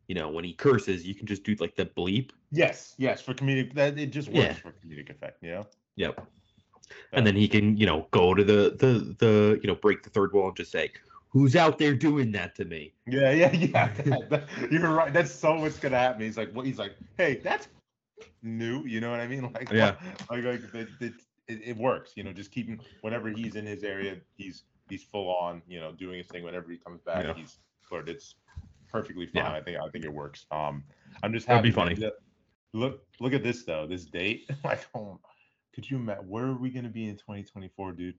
you know, when he curses, you can just do like the bleep. Yes, yes, for comedic that it just works Yeah. for comedic effect, you know. Yep. And then he can, you know, go to the the the you know, break the third wall and just say, "Who's out there doing that to me?" Yeah, yeah, [laughs] yeah. that- that- you're right. That's so what's gonna happen. He's like, what? He's like, hey, that's new. You know what I mean? [laughs] Like, Yeah. like, like it, it, it, it works. You know, just keep him whenever he's in his area. He's he's full on. You know, doing his thing. Whenever he comes back, Yeah. he's but it's perfectly fine. Yeah. I think I think it works. Um, I'm just happy. That'd be funny. Look look at this though. This date. [laughs] Like, oh, could you imagine? Where are we gonna be in 2024, dude?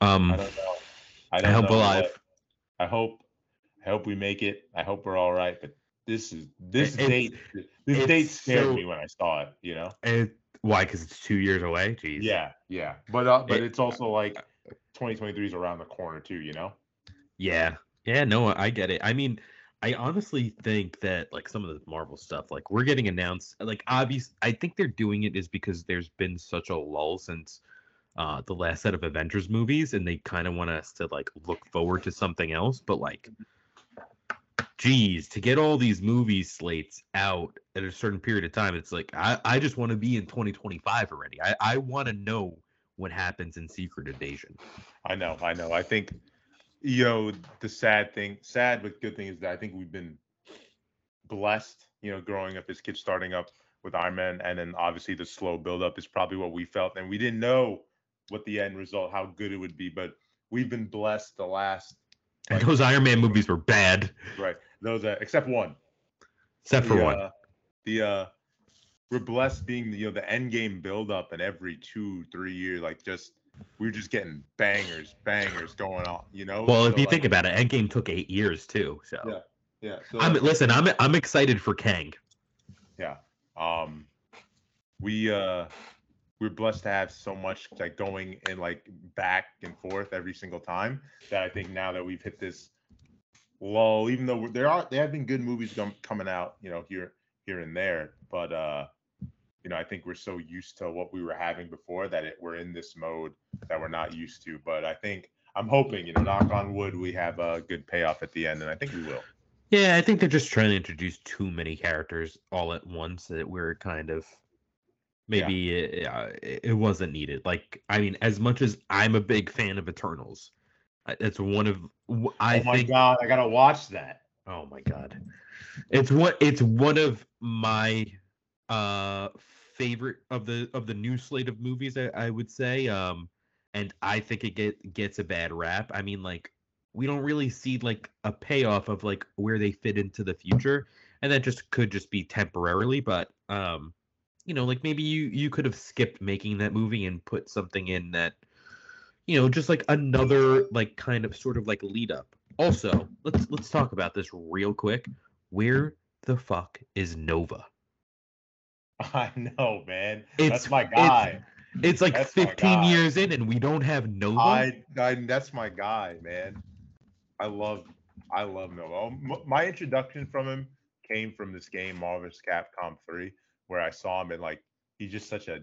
Um I don't know. I I don't hope know alive. I hope I hope we make it. I hope we're all right. But this is this date this date scared so- me when I saw it, you know? it, why cuz it's 2 years away? Jeez. Yeah, yeah. But uh, but It- it's also like 2023 is around the corner too, you know? Yeah. Yeah, no, I get it. I mean, I honestly think that like some of the Marvel stuff, like we're getting announced, like obvious. I think they're doing it is because there's been such a lull since uh the last set of Avengers movies, and they kind of want us to like look forward to something else. But like, geez, to get all these movie slates out at a certain period of time, it's like I I just want to be in 2025 already. I I want to know what happens in Secret Invasion. I know, I know. I think you know the sad thing, sad but good thing is that I think we've been blessed, you know, growing up as kids starting up with Iron Man and then obviously the slow build up is probably what we felt and we didn't know what the end result how good it would be, but we've been blessed the last And those Iron Man movies were bad, right those uh, except one except for the, one. uh, the uh we're blessed being you know the end game build up and every two three years like just we're just getting bangers bangers going on you know Well, if you like, think about it, end game took eight years too. So Yeah. yeah so I'm listen. I'm I'm excited for Kang. yeah um we uh we're blessed to have so much like going and like back and forth every single time that i think now that we've hit this lull even though there are there have been good movies com- coming out you know here here and there but uh you know i think we're so used to what we were having before that it, we're in this mode that we're not used to but i think i'm hoping you know knock on wood we have a good payoff at the end and i think we will Yeah, I think they're just trying to introduce too many characters all at once that we're kind of maybe it, uh, it wasn't needed. Like, I mean, as much as I'm a big fan of Eternals, it's one of I oh my think. god i gotta watch that Oh my god, it's what it's one of my uh favorite of the of the new slate of movies. I, I would say, um, and I think it get gets a bad rap. I mean, like we don't really see like a payoff of like where they fit into the future, and that just could just be temporarily. But um, you know, like maybe you you could have skipped making that movie and put something in that, you know, just like another like kind of sort of like lead up. Also, let's let's talk about this real quick. Where the fuck is Nova? [laughs] i know man It's- that's my guy It's like That's 15 years in and we don't have Nova. I, I that's my guy, man. I love I love Nova. Oh, my introduction from him came from this game Marvel's Capcom 3 where I saw him and like he's just such a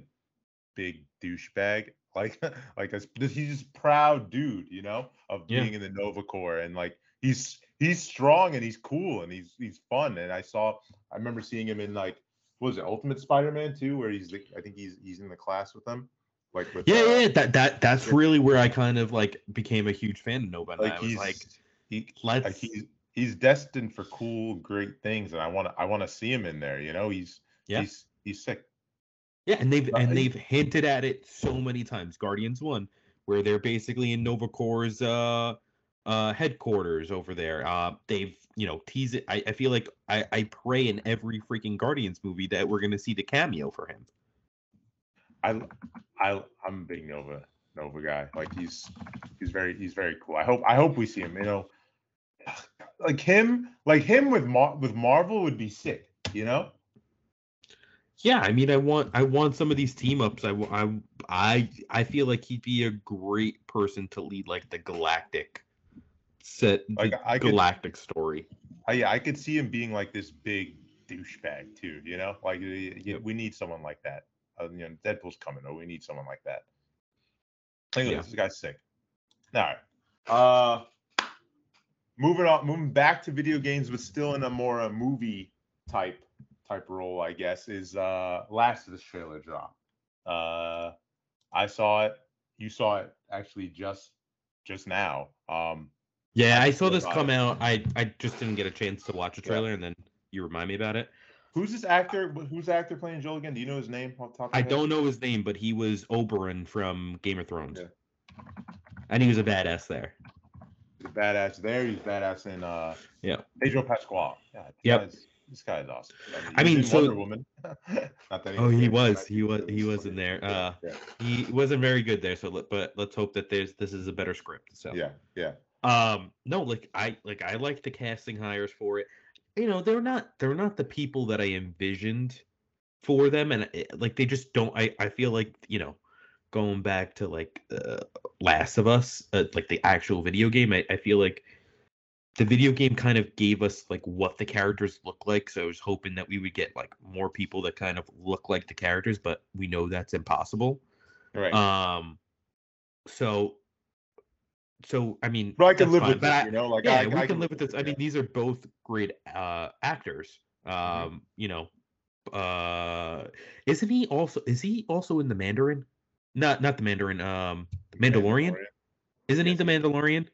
big douchebag. Like [laughs] like a, he's just proud dude, you know, of Yeah. being in the Nova Corps and like he's he's strong and he's cool and he's he's fun and I saw I remember seeing him in like what was it Ultimate Spider-Man 2 where he's like I think he's he's in the class with them like with yeah, uh, yeah, that that that's really where I kind of like became a huge fan of Nova. Like I was he's like, he let's like he's he's destined for cool great things and i want to i want to see him in there you know he's Yeah. he's he's sick Yeah, and they've and they've hinted at it so many times. Guardians One, where they're basically in Nova Corps' uh, uh, headquarters over there. Uh, they've you know teased it. I, I feel like I, I pray in every freaking Guardians movie that we're gonna see the cameo for him. i i i'm a big nova nova guy like he's he's very he's very cool i hope i hope we see him you know like him like him with Mar- with marvel would be sick you know Yeah, I mean, I want I want some of these team ups. I I I I feel like he'd be a great person to lead like the galactic set, like the i could galactic story. I, yeah, I could see him being like this big douchebag too you know like y- y- we need someone like that uh, you know deadpool's coming oh we need someone like that Look at Yeah. this. This guy's sick. All right. Uh, moving on, moving back to video games, but still in a more uh, movie type type role, I guess, is uh Last of Us trailer drop. Uh, I saw it. You saw it actually just just now. Um, Yeah, I saw this come it. out. I I just didn't get a chance to watch the Yeah. trailer, and then you remind me about it. who's this actor? Who's the actor playing Joel again? Do you know his name off the top? Of I head? don't know his name, but he was Oberyn from Game of Thrones, Yeah. and he was a badass there. He's badass there. He's badass in uh Yeah. Pedro Pascal. Yeah, Yep. guy's- This guy is awesome. I he was mean, so- Wonder Woman. [laughs] Not that Oh, he was. He was. He was in there. Uh, yeah, he wasn't very good there. So, let- but let's hope that there's this is a better script. So, yeah, yeah. um, no, like I like I like the casting hires for it. You know, they're not they're not the people that I envisioned for them, and like they just don't. I I feel like you know, going back to like uh, Last of Us, uh, like the actual video game. I, I feel like the video game kind of gave us like what the characters look like. So I was hoping that we would get like more people that kind of look like the characters, but we know that's impossible. Right. Um, so, so I mean, but I can live fine, with I- you know. Like yeah, I, we I can live with this. I mean, these are both great uh actors. Um, Mm-hmm. you know, uh, isn't he also? Is he also in the Mandarin? Not not the Mandarin. Um, Mandalorian. Isn't he Yes, the he is. Mandalorian?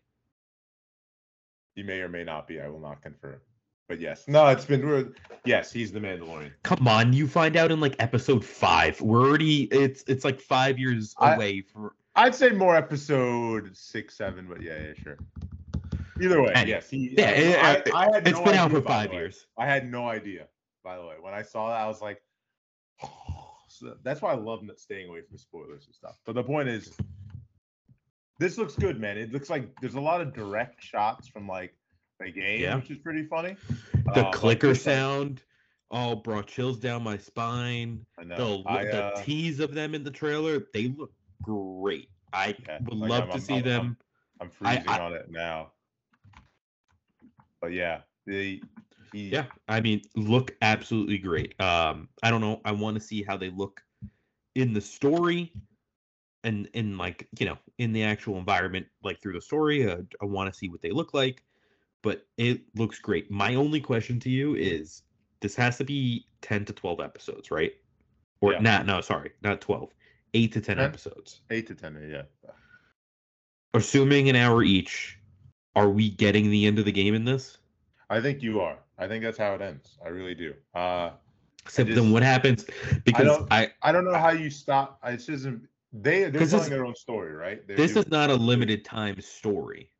He may or may not be. I will not confirm. But yes, no, it's been. we're- Yes, he's the Mandalorian. Come on, you find out in like episode five. We're already. It's it's like five years I- away for. I'd say more episode six, seven, but yeah, yeah, sure. Either way, And- yes, he. Yeah, I, it- I, I had It's no been out for five years. I had no idea. By the way, when I saw that, I was like, [sighs] so that's why I love not staying away from spoilers and stuff. But the point is, this looks good, man. It looks like there's a lot of direct shots from like the game, Yeah. which is pretty funny. The Uh, clicker like, sound. Oh, brought chills down my spine. I the know. lo- I, the uh, tease of them in the trailer, they look great. I Yeah, would like, love I'm- to I'm- see I'm- them. I'm freezing I- on it now. But yeah, the he, yeah, I mean, look absolutely great. Um, I don't know. I want to see how they look in the story, and in like you know in the actual environment, like through the story. Uh, I want to see what they look like, but it looks great. My only question to you is: this has to be ten to twelve episodes, right? Or Yeah. not? No, sorry, not twelve. Eight to ten 10? episodes. eight to ten, yeah. assuming an hour each, are we getting the end of the game in this? I think you are. I think that's how it ends. I really do. Uh So just- then what happens? Because don't- I, I don't know how you stop. I This isn't. They they're telling their own story, right? They're this doing- is not a limited time story.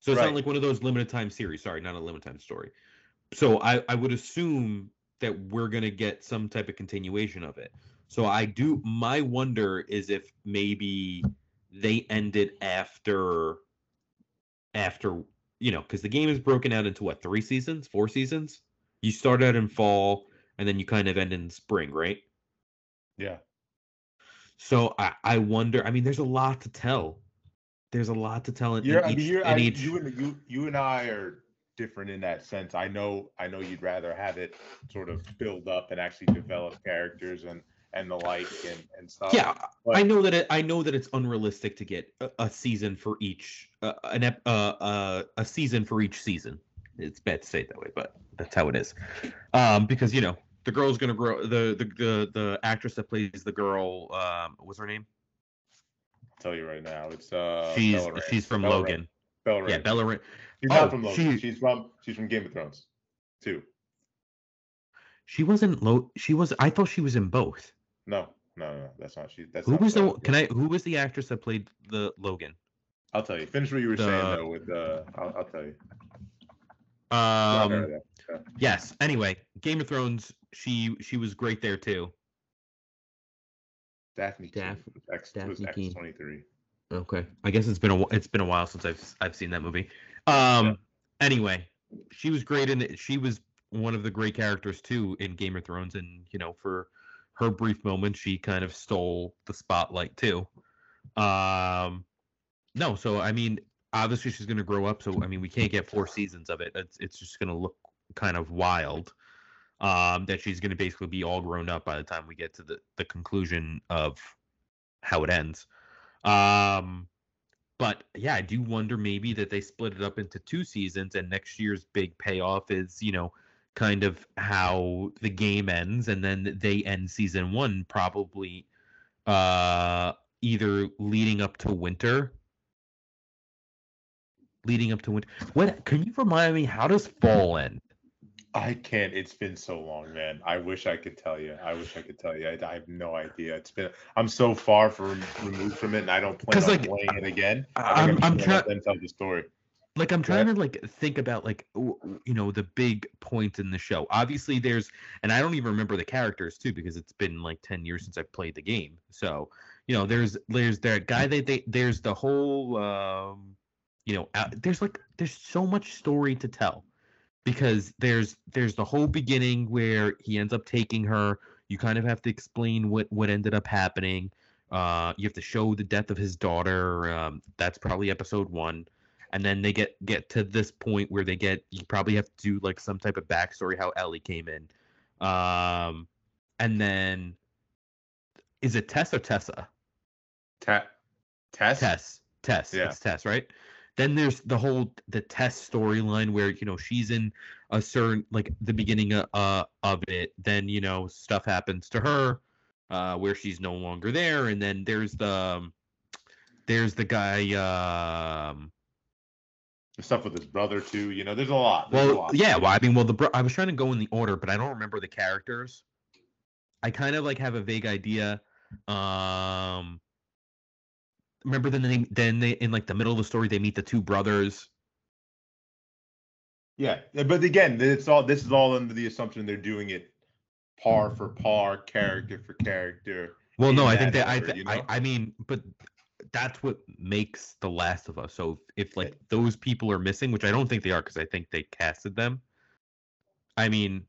So it's Right. not like one of those limited time series. Sorry, not a limited time story. So I, I would assume that we're gonna get some type of continuation of it. So I do. My wonder is if maybe they ended after, after you know, because the game is broken out into what three seasons, four seasons. You start out in fall, and then you kind of end in spring, right? Yeah. So I, I wonder. I mean, there's a lot to tell. There's a lot to tell in, in I each. mean, you're, in I, each you and you, you and I are different in that sense. I know, I know you'd rather have it sort of build up and actually develop characters and and the like and and stuff. yeah, but- I know that it, I know that it's unrealistic to get a, a season for each uh, an ep, uh, uh, a season for each season. It's bad to say it that way, but that's how it is. Um, because you know the girl's gonna grow. The the the, the actress that plays the girl, um, what's her name? I'll tell you right now, it's uh. she's she's from Bella Logan. Bella Yeah. Bella. She's Oh, not from Logan. she- She's from she's from Game of Thrones, too. She wasn't low. She was. I thought she was in both. No, no, no, that's not she. That's Who was the? Can I? Who was the actress that played the Logan? I'll tell you. Finish what you were saying though. With uh, I'll, I'll tell you. Um. though. Yes. Anyway, Game of Thrones. She she was great there too. Dafne. Keen Daph- was X, Dafne Keen. twenty three. Okay. I guess it's been a it's been a while since I've I've seen that movie. Um. Anyway, she was great in it. She was one of the great characters too in Game of Thrones, and you know for her brief moment, she kind of stole the spotlight too. Um. No, so I mean, obviously she's going to grow up. So I mean, we can't get four seasons of it. It's it's just going to look kind of wild. Um, that she's going to basically be all grown up by the time we get to the the conclusion of how it ends. Um, but yeah, I do wonder maybe that they split it up into two seasons, and next year's big payoff is you know kind of how the game ends, and then they end season one probably uh either leading up to winter. Leading up to winter. What can you remind me how does fall end I can't. It's been so long, man. I wish I could tell you. I wish I could tell you. I, I have no idea. It's been. I'm so far from removed from it, and I don't plan on like, playing it again. I, am I'm trying. to tell the story. Like I'm trying to like think about like you know the big points in the show. Obviously, there's and I don't even remember the characters too because it's been like ten years since I played the game. So you know there's there's that guy that they there's the whole um you know uh, there's like there's so much story to tell because there's there's the whole beginning where he ends up taking her. You kind of have to explain what what ended up happening. Uh, you have to show the death of his daughter. Um, that's probably episode one, and then they get get to this point where they get you probably have to do like some type of backstory how Ellie came in, um, and then is it Tess or Tessa? Tess. Tess. Tess. Yeah. It's Tess, right? Then there's the whole the Tess storyline where you know she's in a certain like the beginning of, uh, of it. Then you know stuff happens to her uh, where she's no longer there, and then there's the um, there's the guy. Um, stuff with his brother too. You know, there's a lot. There's well, a lot. yeah. Well, I mean, well, the bro- I was trying to go in the order, but I don't remember the characters. I kind of like have a vague idea. Um, remember then they then they in like the middle of the story they meet the two brothers. Yeah, but again, it's all this is all under the assumption they're doing it par for par, character for character. Well, no, I think that that I, th- you I know? I mean, but that's what makes The Last of Us. So if, if like those people are missing, which I don't think they are, because I think they casted them. I mean,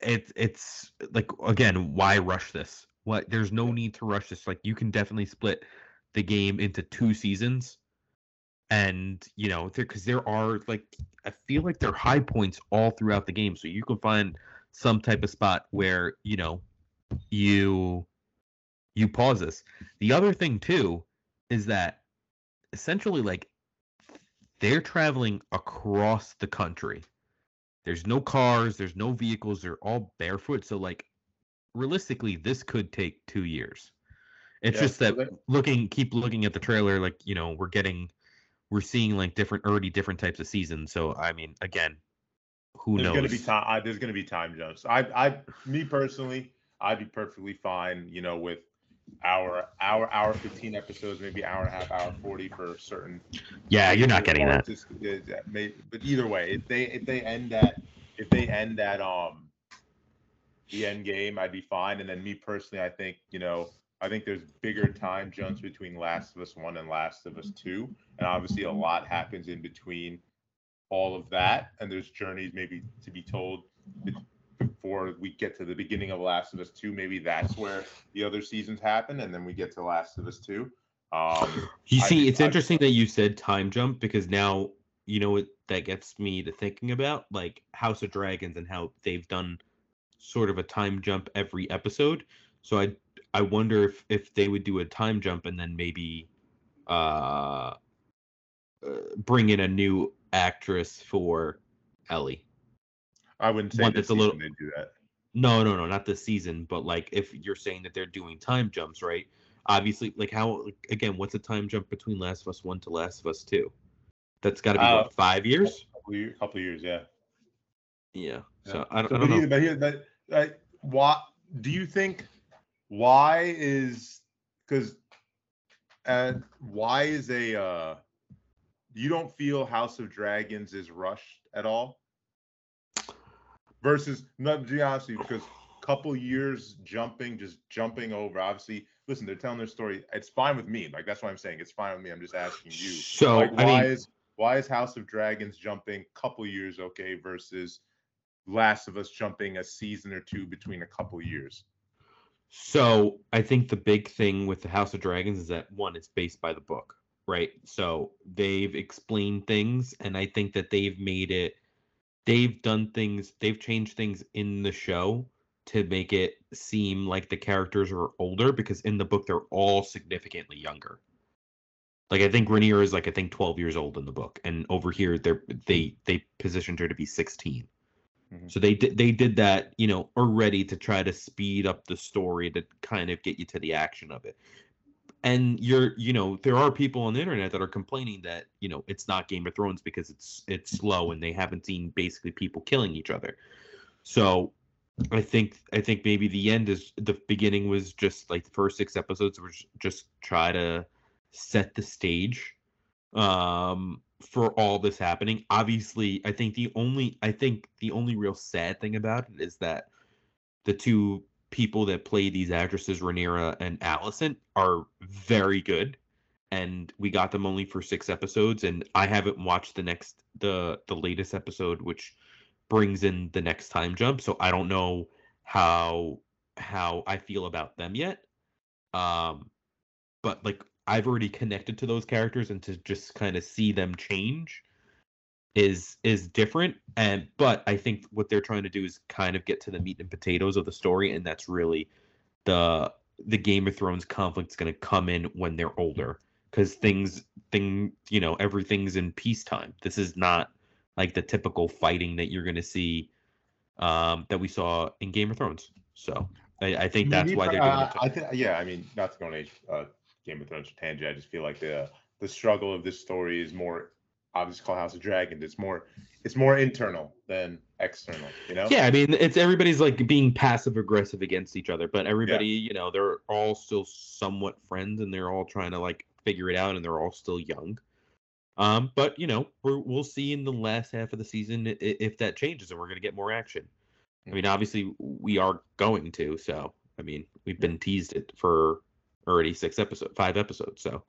it's it's like again, why rush this? What there's no need to rush this. Like you can definitely split the game into two seasons, and you know, because there are like I feel like there are high points all throughout the game, so you can find some type of spot where you know you you pause this. The other thing too is that essentially like they're traveling across the country. There's no cars, there's no vehicles, they're all barefoot. So like realistically this could take 2 years. It's Yeah, just that that- looking keep looking at the trailer like, you know, we're getting we're seeing like different already different types of seasons. So I mean, again, who There's knows? gonna be time. I, there's gonna be time jumps. I, I, me personally, I'd be perfectly fine. You know, with hour, hour, hour, fifteen episodes, maybe hour and a half, hour forty for certain. Yeah, you're not getting that. Just- may- But either way, if they if they end that if they end that um the end game, I'd be fine. And then me personally, I think you know. I think there's bigger time jumps between Last of Us One and Last of Us Two, and obviously a lot happens in between all of that, and there's journeys maybe to be told before we get to the beginning of Last of Us Two. Maybe that's where the other seasons happen, and then we get to Last of Us Two. Um, You see, think it's I- interesting that you said time jump because now you know what that gets me to thinking about like House of Dragons and how they've done sort of a time jump every episode. So I I wonder if if they would do a time jump and then maybe uh, uh bring in a new actress for Ellie. I wouldn't say One that's a little- they do that. No, no, no, not this season, but like if you're saying that they're doing time jumps, right? Obviously, like how again, what's a time jump between Last of Us One to Last of Us Two? That's got to be Uh, what, five years. Couple years, couple of years, yeah. Yeah. Yeah. So I, don't- So, I don't know. but here, but why do you think? Why is because? Uh, why is a? uh You don't feel House of Dragons is rushed at all? Versus, no, to be honest with you, because couple years jumping, just jumping over. Obviously, listen, they're telling their story. It's fine with me. Like that's what I'm saying. It's fine with me. I'm just asking you. So like, I why mean, is why is House of Dragons jumping couple years okay versus Last of Us jumping a season or two between a couple years? so I think the big thing with the House of Dragons is that one, it's based by the book, right? So they've explained things, and I think that they've made it. They've done things. They've changed things in the show to make it seem like the characters are older because in the book they're all significantly younger. Like I think Rhaenyra is like I think 12 years old in the book, and over here they're they they positioned her to be 16. Mhm. So they did they did that you know already to try to speed up the story to kind of get you to the action of it. And you're you know there are people on the internet that are complaining that you know it's not Game of Thrones because it's it's slow and they haven't seen basically people killing each other. So I think I think maybe the end is the beginning was just like the first six episodes were just try to set the stage um for all this happening. Obviously, I think the only I think the only real sad thing about it is that the two people that play these actresses, Rhaenyra and Alicent, are very good. And we got them only for six episodes, and I haven't watched the next the the latest episode, which brings in the next time jump. So I don't know how how I feel about them yet. Um, but like I've already connected to those characters, and to just kind of see them change is is different. And but I think what they're trying to do is kind of get to the meat and potatoes of the story, and that's really the the Game of Thrones conflict's going to come in when they're older because things thing you know everything's in peacetime. This is not like the typical fighting that you're going to see um, that we saw in Game of Thrones. So I, I think that's why they're doing uh, it. I think, yeah, I mean, not to go on a uh, Game of Thrones tangent. I just feel like the the struggle of this story is more obviously called House of Dragons. It's more it's more internal than external. You know? Yeah, I mean, it's everybody's like being passive aggressive against each other, but everybody, you know, they're all still somewhat friends and they're all trying to like figure it out and they're all still young. Um, but you know, we're, we'll see in the last half of the season i- i- if that changes and we're going to get more action. I mean, obviously we are going to, so I mean, we've been teased it for already six episodes, five episodes, so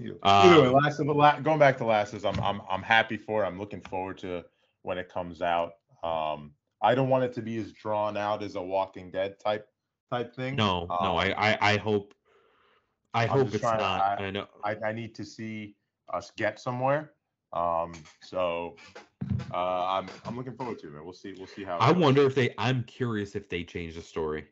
Either either way, Um, last of the going back to Lasses, I'm I'm I'm happy for. it. I'm looking forward to when it comes out. Um, I don't want it to be as drawn out as a Walking Dead type type thing. no, no, Um, I, I, I hope, I I'm hope it's trying to- not. I, know. I, I need to see us get somewhere. Um, so uh, I'm I'm looking forward to it. We'll see. We'll see how. I goes. wonder if they. I'm curious if they change the story.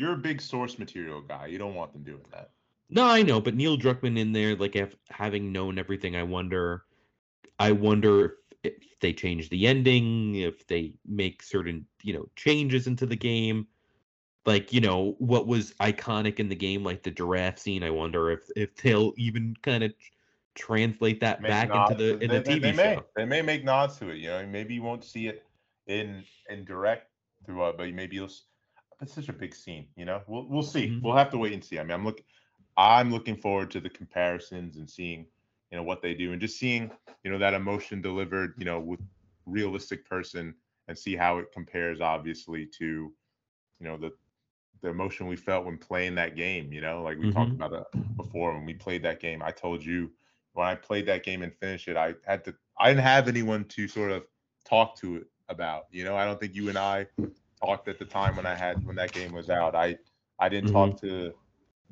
You're a big source material guy. You don't want them doing that. No, I know, but Neil Druckmann in there, like if, having known everything, I wonder, I wonder if, if they change the ending, if they make certain, you know, changes into the game, like you know what was iconic in the game, like the giraffe scene. I wonder if if they'll even kind of translate that Make back nods into the in they, the TV they may. show. They may make nods to it. You know, maybe you won't see it in in direct through, uh, but maybe you'll. S- It's such a big scene. You know, we'll we'll see. Mhm. We'll have to wait and see. I mean, I'm looking. I'm looking forward to the comparisons and seeing, you know, what they do and just seeing, you know, that emotion delivered, you know, with realistic person and see how it compares, obviously, to, you know, the the emotion we felt when playing that game. You know, like we talked Mhm. about it before when we played that game. I told you when I played that game and finished it, I had to. I didn't have anyone to sort of talk to it about. You know, I don't think you and I talked at the time when I had when that game was out. I I didn't mm-hmm. talk to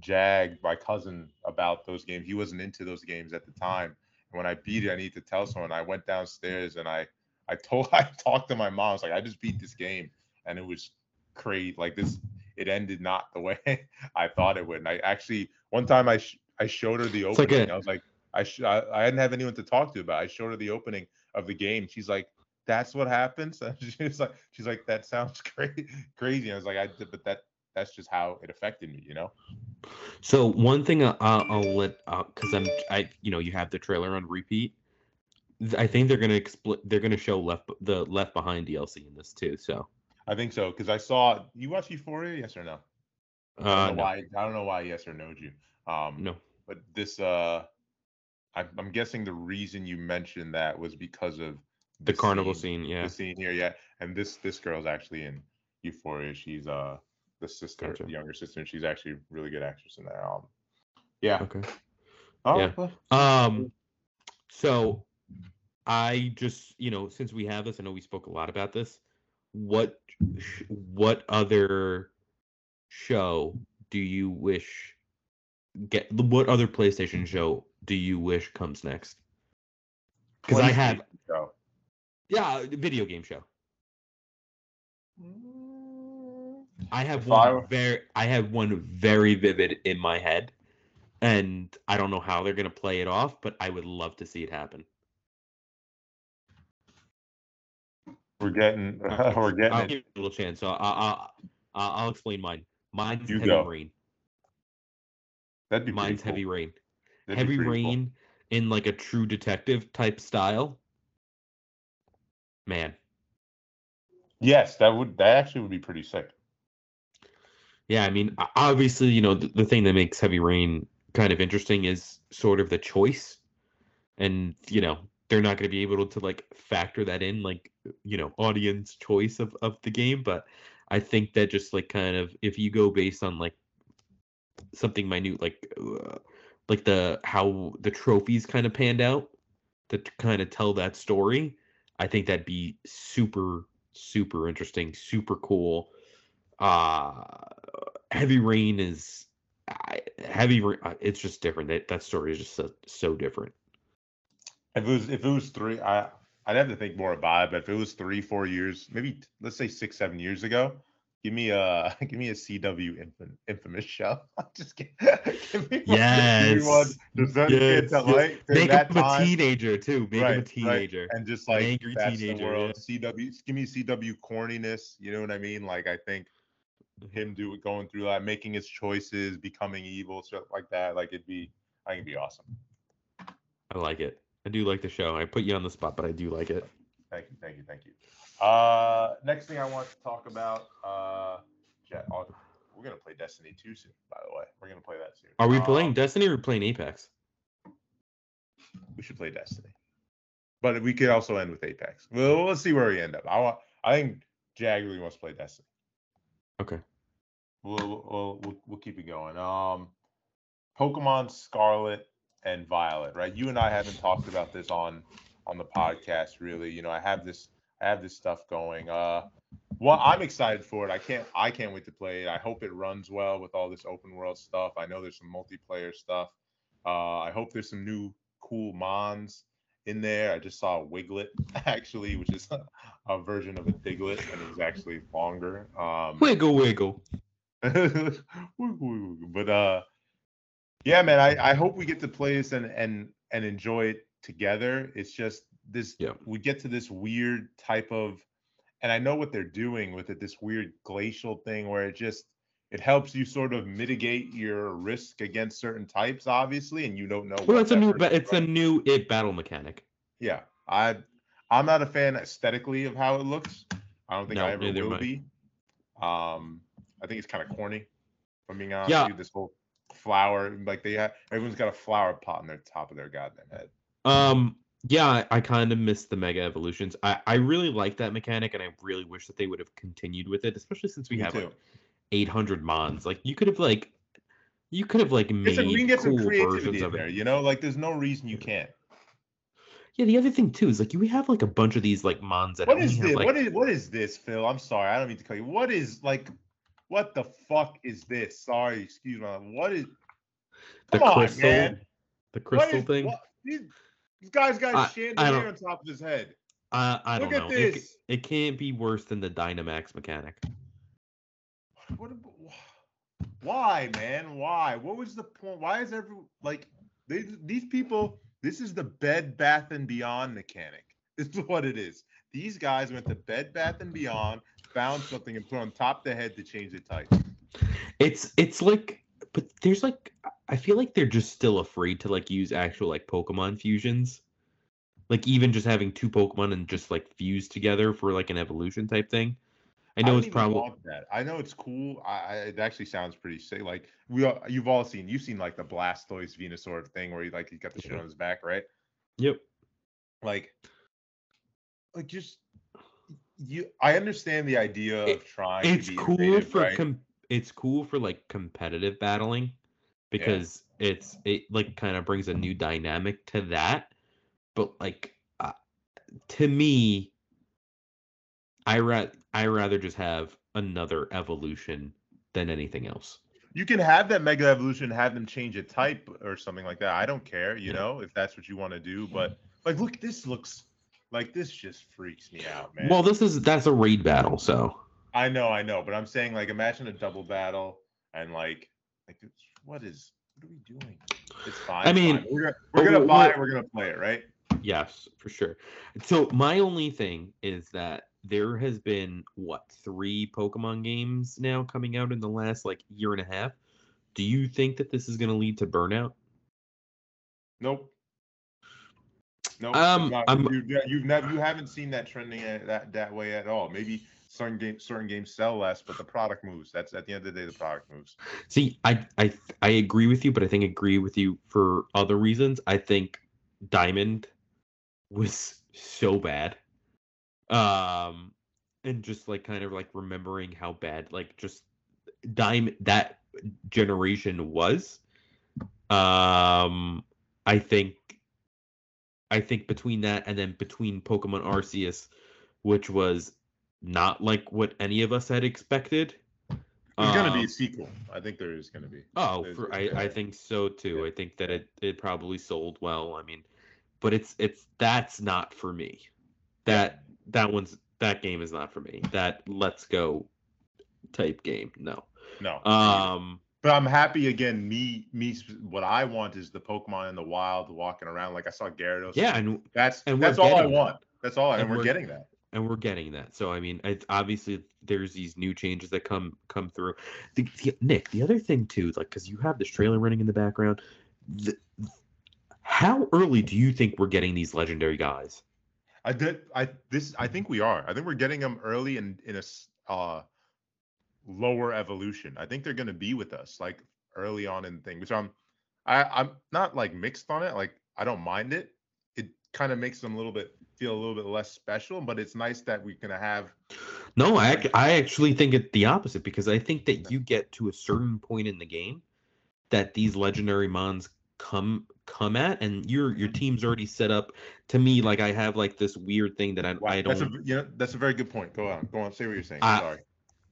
Jag, my cousin, about those games. He wasn't into those games at the time. And when I beat it, I need to tell someone. I went downstairs and I I told [laughs] I talked to my mom. I was like, I just beat this game, and it was crazy. Like this, it ended not the [laughs] way I thought it would. And I actually one time I sh- I showed her the It's like opening. a- I was like, I, sh- I I didn't have anyone to talk to about. it. I showed her the opening of the game. She's like, that's what happens. [laughs] And she's like, she's like, that sounds [laughs] crazy, crazy. I was like, I did, but that that's just how it affected me, you know. So one thing I- I'll, I'll let because I'm I you know you have the trailer on repeat. I think they're gonna expl- they're gonna show left the Left Behind DLC in this too. So I think so because I saw you watch Euphoria, yes or no? I uh, don't know no, why. I don't know why yes or no, you. Um, no. but this uh, I, I'm guessing the reason you mentioned that was because of the carnival scene, scene, yeah. the scene here, yeah. And this this girl's actually in Euphoria. She's uh the sister, Gotcha. the younger sister, and she's actually a really good actress in that. Um, yeah. Okay. Oh, Yeah. well, Um, so I just you know since we have this, I know we spoke a lot about this. What what other show do you wish get what other PlayStation show do you wish comes next? Because I have. Yeah video game show. I have If one I very I have one very vivid in my head, and I don't know how they're gonna play it off, but I would love to see it happen. We're getting I'll- uh, [laughs] we're getting I'll it. give you a little chance. So I'll, I'll, I'll explain mine. Mine's You heavy go. rain. That'd be Mine's cool. heavy rain. That'd heavy pretty cool. rain in like a true detective type style. Man, Yes, that would that actually would be pretty sick. yeah. I mean, obviously, you know, the, the thing that makes heavy rain kind of interesting is sort of the choice, and you know, they're not going to be able to like factor that in, like you know, audience choice of of the game. But I think that just like kind of if you go based on like something minute, like uh, like the how the trophies kind of panned out to kind of tell that story. I think that'd be super super interesting, super cool. Uh Heavy Rain is Heavy uh, It's just different. That that story is just so, so different. If it was if it was three, I I'd have to think more about it. But if it was three, four years, maybe let's say six, seven years ago, give me a [laughs] give me a CW infam, infamous show. [laughs] Just give, [laughs] give me one, give me Yes. one. Just that Yes, kid that yes. like Make that him a teenager too. Make him a Right, right. teenager. and just An like angry that's teenager, the world. CW, give me CW corniness. You know what I mean? Like I think him do going through that, making his choices, becoming evil, stuff like that. Like it'd be, I think it'd be awesome. I like it. I do like the show. I put you on the spot, but I do like it. Thank you, thank you, thank you. Uh, next thing I want to talk about, uh, Jet, oh, we're gonna play Destiny 2 soon. By the way, we're gonna play that soon. Are we Um, playing Destiny or playing Apex? We should play Destiny, but we could also end with Apex. Well, let's see where we end up. I want. I think Jag really wants to play Destiny. Okay. We'll we'll we'll, we'll keep it going. Um, Pokemon Scarlet and Violet, right? You and I haven't talked about this on on the podcast really. You know, I have this have this stuff going. Uh, well, I'm excited for it. I can't I can't wait to play it. I hope it runs well with all this open world stuff. I know there's some multiplayer stuff. Uh, I hope there's some new cool mons in there. I just saw a Wiglett [laughs] actually, which is a version of a Diglett, and it was actually longer. Um, [laughs] Wiggle wiggle. but uh yeah man I, I hope we get to play this and and and enjoy it together it's just this Yeah. we get to this weird type of and i know what they're doing with it this weird glacial thing where it just it helps you sort of mitigate your risk against certain types obviously and you don't know Well, it's a new. risk ba- is It's a new it battle mechanic. yeah i i'm not a fan aesthetically of how it looks i don't think No, i ever will I. be um i think it's kind of corny i'm being honest Yeah. with you, this whole flower like they have everyone's got a flower pot on their top of their goddamn head Um, yeah, I, kind of miss the mega evolutions. I, I really like that mechanic, and I really wish that they would have continued with it, especially since we Me have too. like 800 mons. Like you could have like, you could have like made we can get some creativity versions of there it. you know like there's no reason you can't Yeah, the other thing too is like we have like a bunch of these like mons that what have this like what is what is this phil i'm sorry i don't mean to call you what is like what the fuck is this sorry excuse me what is the on, crystal, man. the crystal is- thing. what- these, this guy's got I- a I chandelier on top of his head I I look don't know. It, this it can't be worse than the Dynamax mechanic. What? ab- Why, man? Why? What was the point? Why is every like they, these people? This is the Bed Bath and Beyond mechanic. This [laughs] is what it is. These guys went to Bed Bath and Beyond, found something, and put on top of the head to change the type. It's it's like, but there's like I feel like they're just still afraid to like use actual like Pokemon fusions. Like even just having two Pokemon and just like fuse together for like an evolution type thing. I know don't it's probably that. I know it's cool. I, I it actually sounds pretty sick. Like we, all, you've all seen. You've seen like the Blastoise Venusaur thing where he like he's got the shit Yeah. on his back, right? yep. like like just you i understand the idea of trying It's cool for right? com- it's cool for like competitive battling because it's it like kind of brings a new dynamic to that. But like uh, to me, I ra- I rather just have another evolution than anything else. you can have that mega evolution have them change a type or something like that i don't care you Yeah. know if that's what you want to do but like look this looks like this just freaks me out man Well, this is that's a raid battle, so I, I know, I know, but I'm saying like imagine a double battle and like like what is what are we doing? It's fine. I mean, fine. we're gonna we're gonna we're- buy we're- it. We're gonna play it, right? Yes, for sure. So my only thing is that there has been what three Pokemon games now coming out in the last like year and a half. Do you think that this is going to lead to burnout? Nope. Nope. Um, not- you, you've never you haven't seen that trending that that way at all. Maybe certain games certain games sell less, but the product moves. That's at the end of the day, the product moves. See, I I I agree with you, but I think agree with you for other reasons. I think Diamond was so bad. Um and just like kind of like remembering how bad like just Diamond that generation was. Um I think I think between that and then between Pokemon Arceus, which was not like what any of us had expected. There's gonna be um, a sequel. I think there is gonna be. Oh, There's- for, there's I, I think so too. Yeah. I think that it, it probably sold well. I mean, but it's it's that's not for me. That that one's that game is not for me. That let's go type game. No. no. Um But I'm happy again. Me, me. What I want is the Pokemon in the wild walking around. Like I saw Gyarados. yeah, and that's and that's all I getting that. want. That's all, And and we're we're- getting that. And we're getting that. So I mean, it's obviously there's these new changes that come come through. The, the, Nick, the other thing too, like because you have this trailer running in the background. The, how early do you think we're getting these legendary guys? I did. I this. I think we are. I think we're getting them early and in a uh, lower evolution. I think they're going to be with us like early on in the thing, which I'm. I I'm not like mixed on it. Like I don't mind it. Kind of makes them a little bit feel a little bit less special, but it's nice that we can have. No, I I actually think it's the opposite because I think that you get to a certain point in the game that these legendary mons come come at, and your your team's already set up. To me, like I have like this weird thing that I I don't you know that's a very good point. Go on. Go on. Say what you're saying. I- Sorry.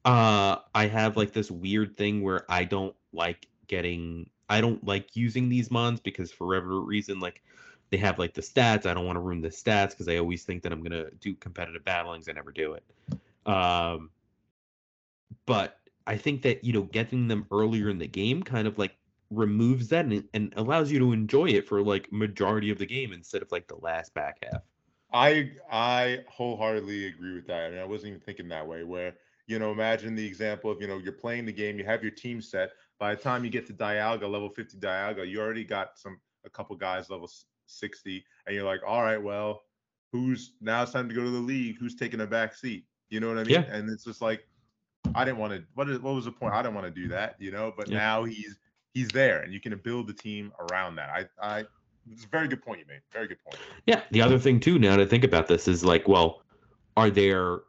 uh I have like this weird thing where I don't like getting I don't like using these mons because for whatever reason like they have like the stats. I don't want to ruin the stats because I always think that I'm gonna do competitive battlings. I never do it. Um, but I think that you know getting them earlier in the game kind of like removes that and, and allows you to enjoy it for like majority of the game instead of like the last back half. I I wholeheartedly agree with that, and I wasn't even thinking that way. Where you know, imagine the example of you know you're playing the game, you have your team set. By the time you get to Dialga, level 50 Dialga, you already got some a couple guys level 60, and you're like, all right, well, who's now it's time to go to the league? Who's taking a back seat? You know what I mean? Yeah. And it's just like, I didn't want to. What is what was the point? I didn't want to do that, you know. But Yeah. now he's he's there, and you can build the team around that. I I. It's a very good point you made. Very good point. Yeah. The other thing too, now to think about this is like, well, are there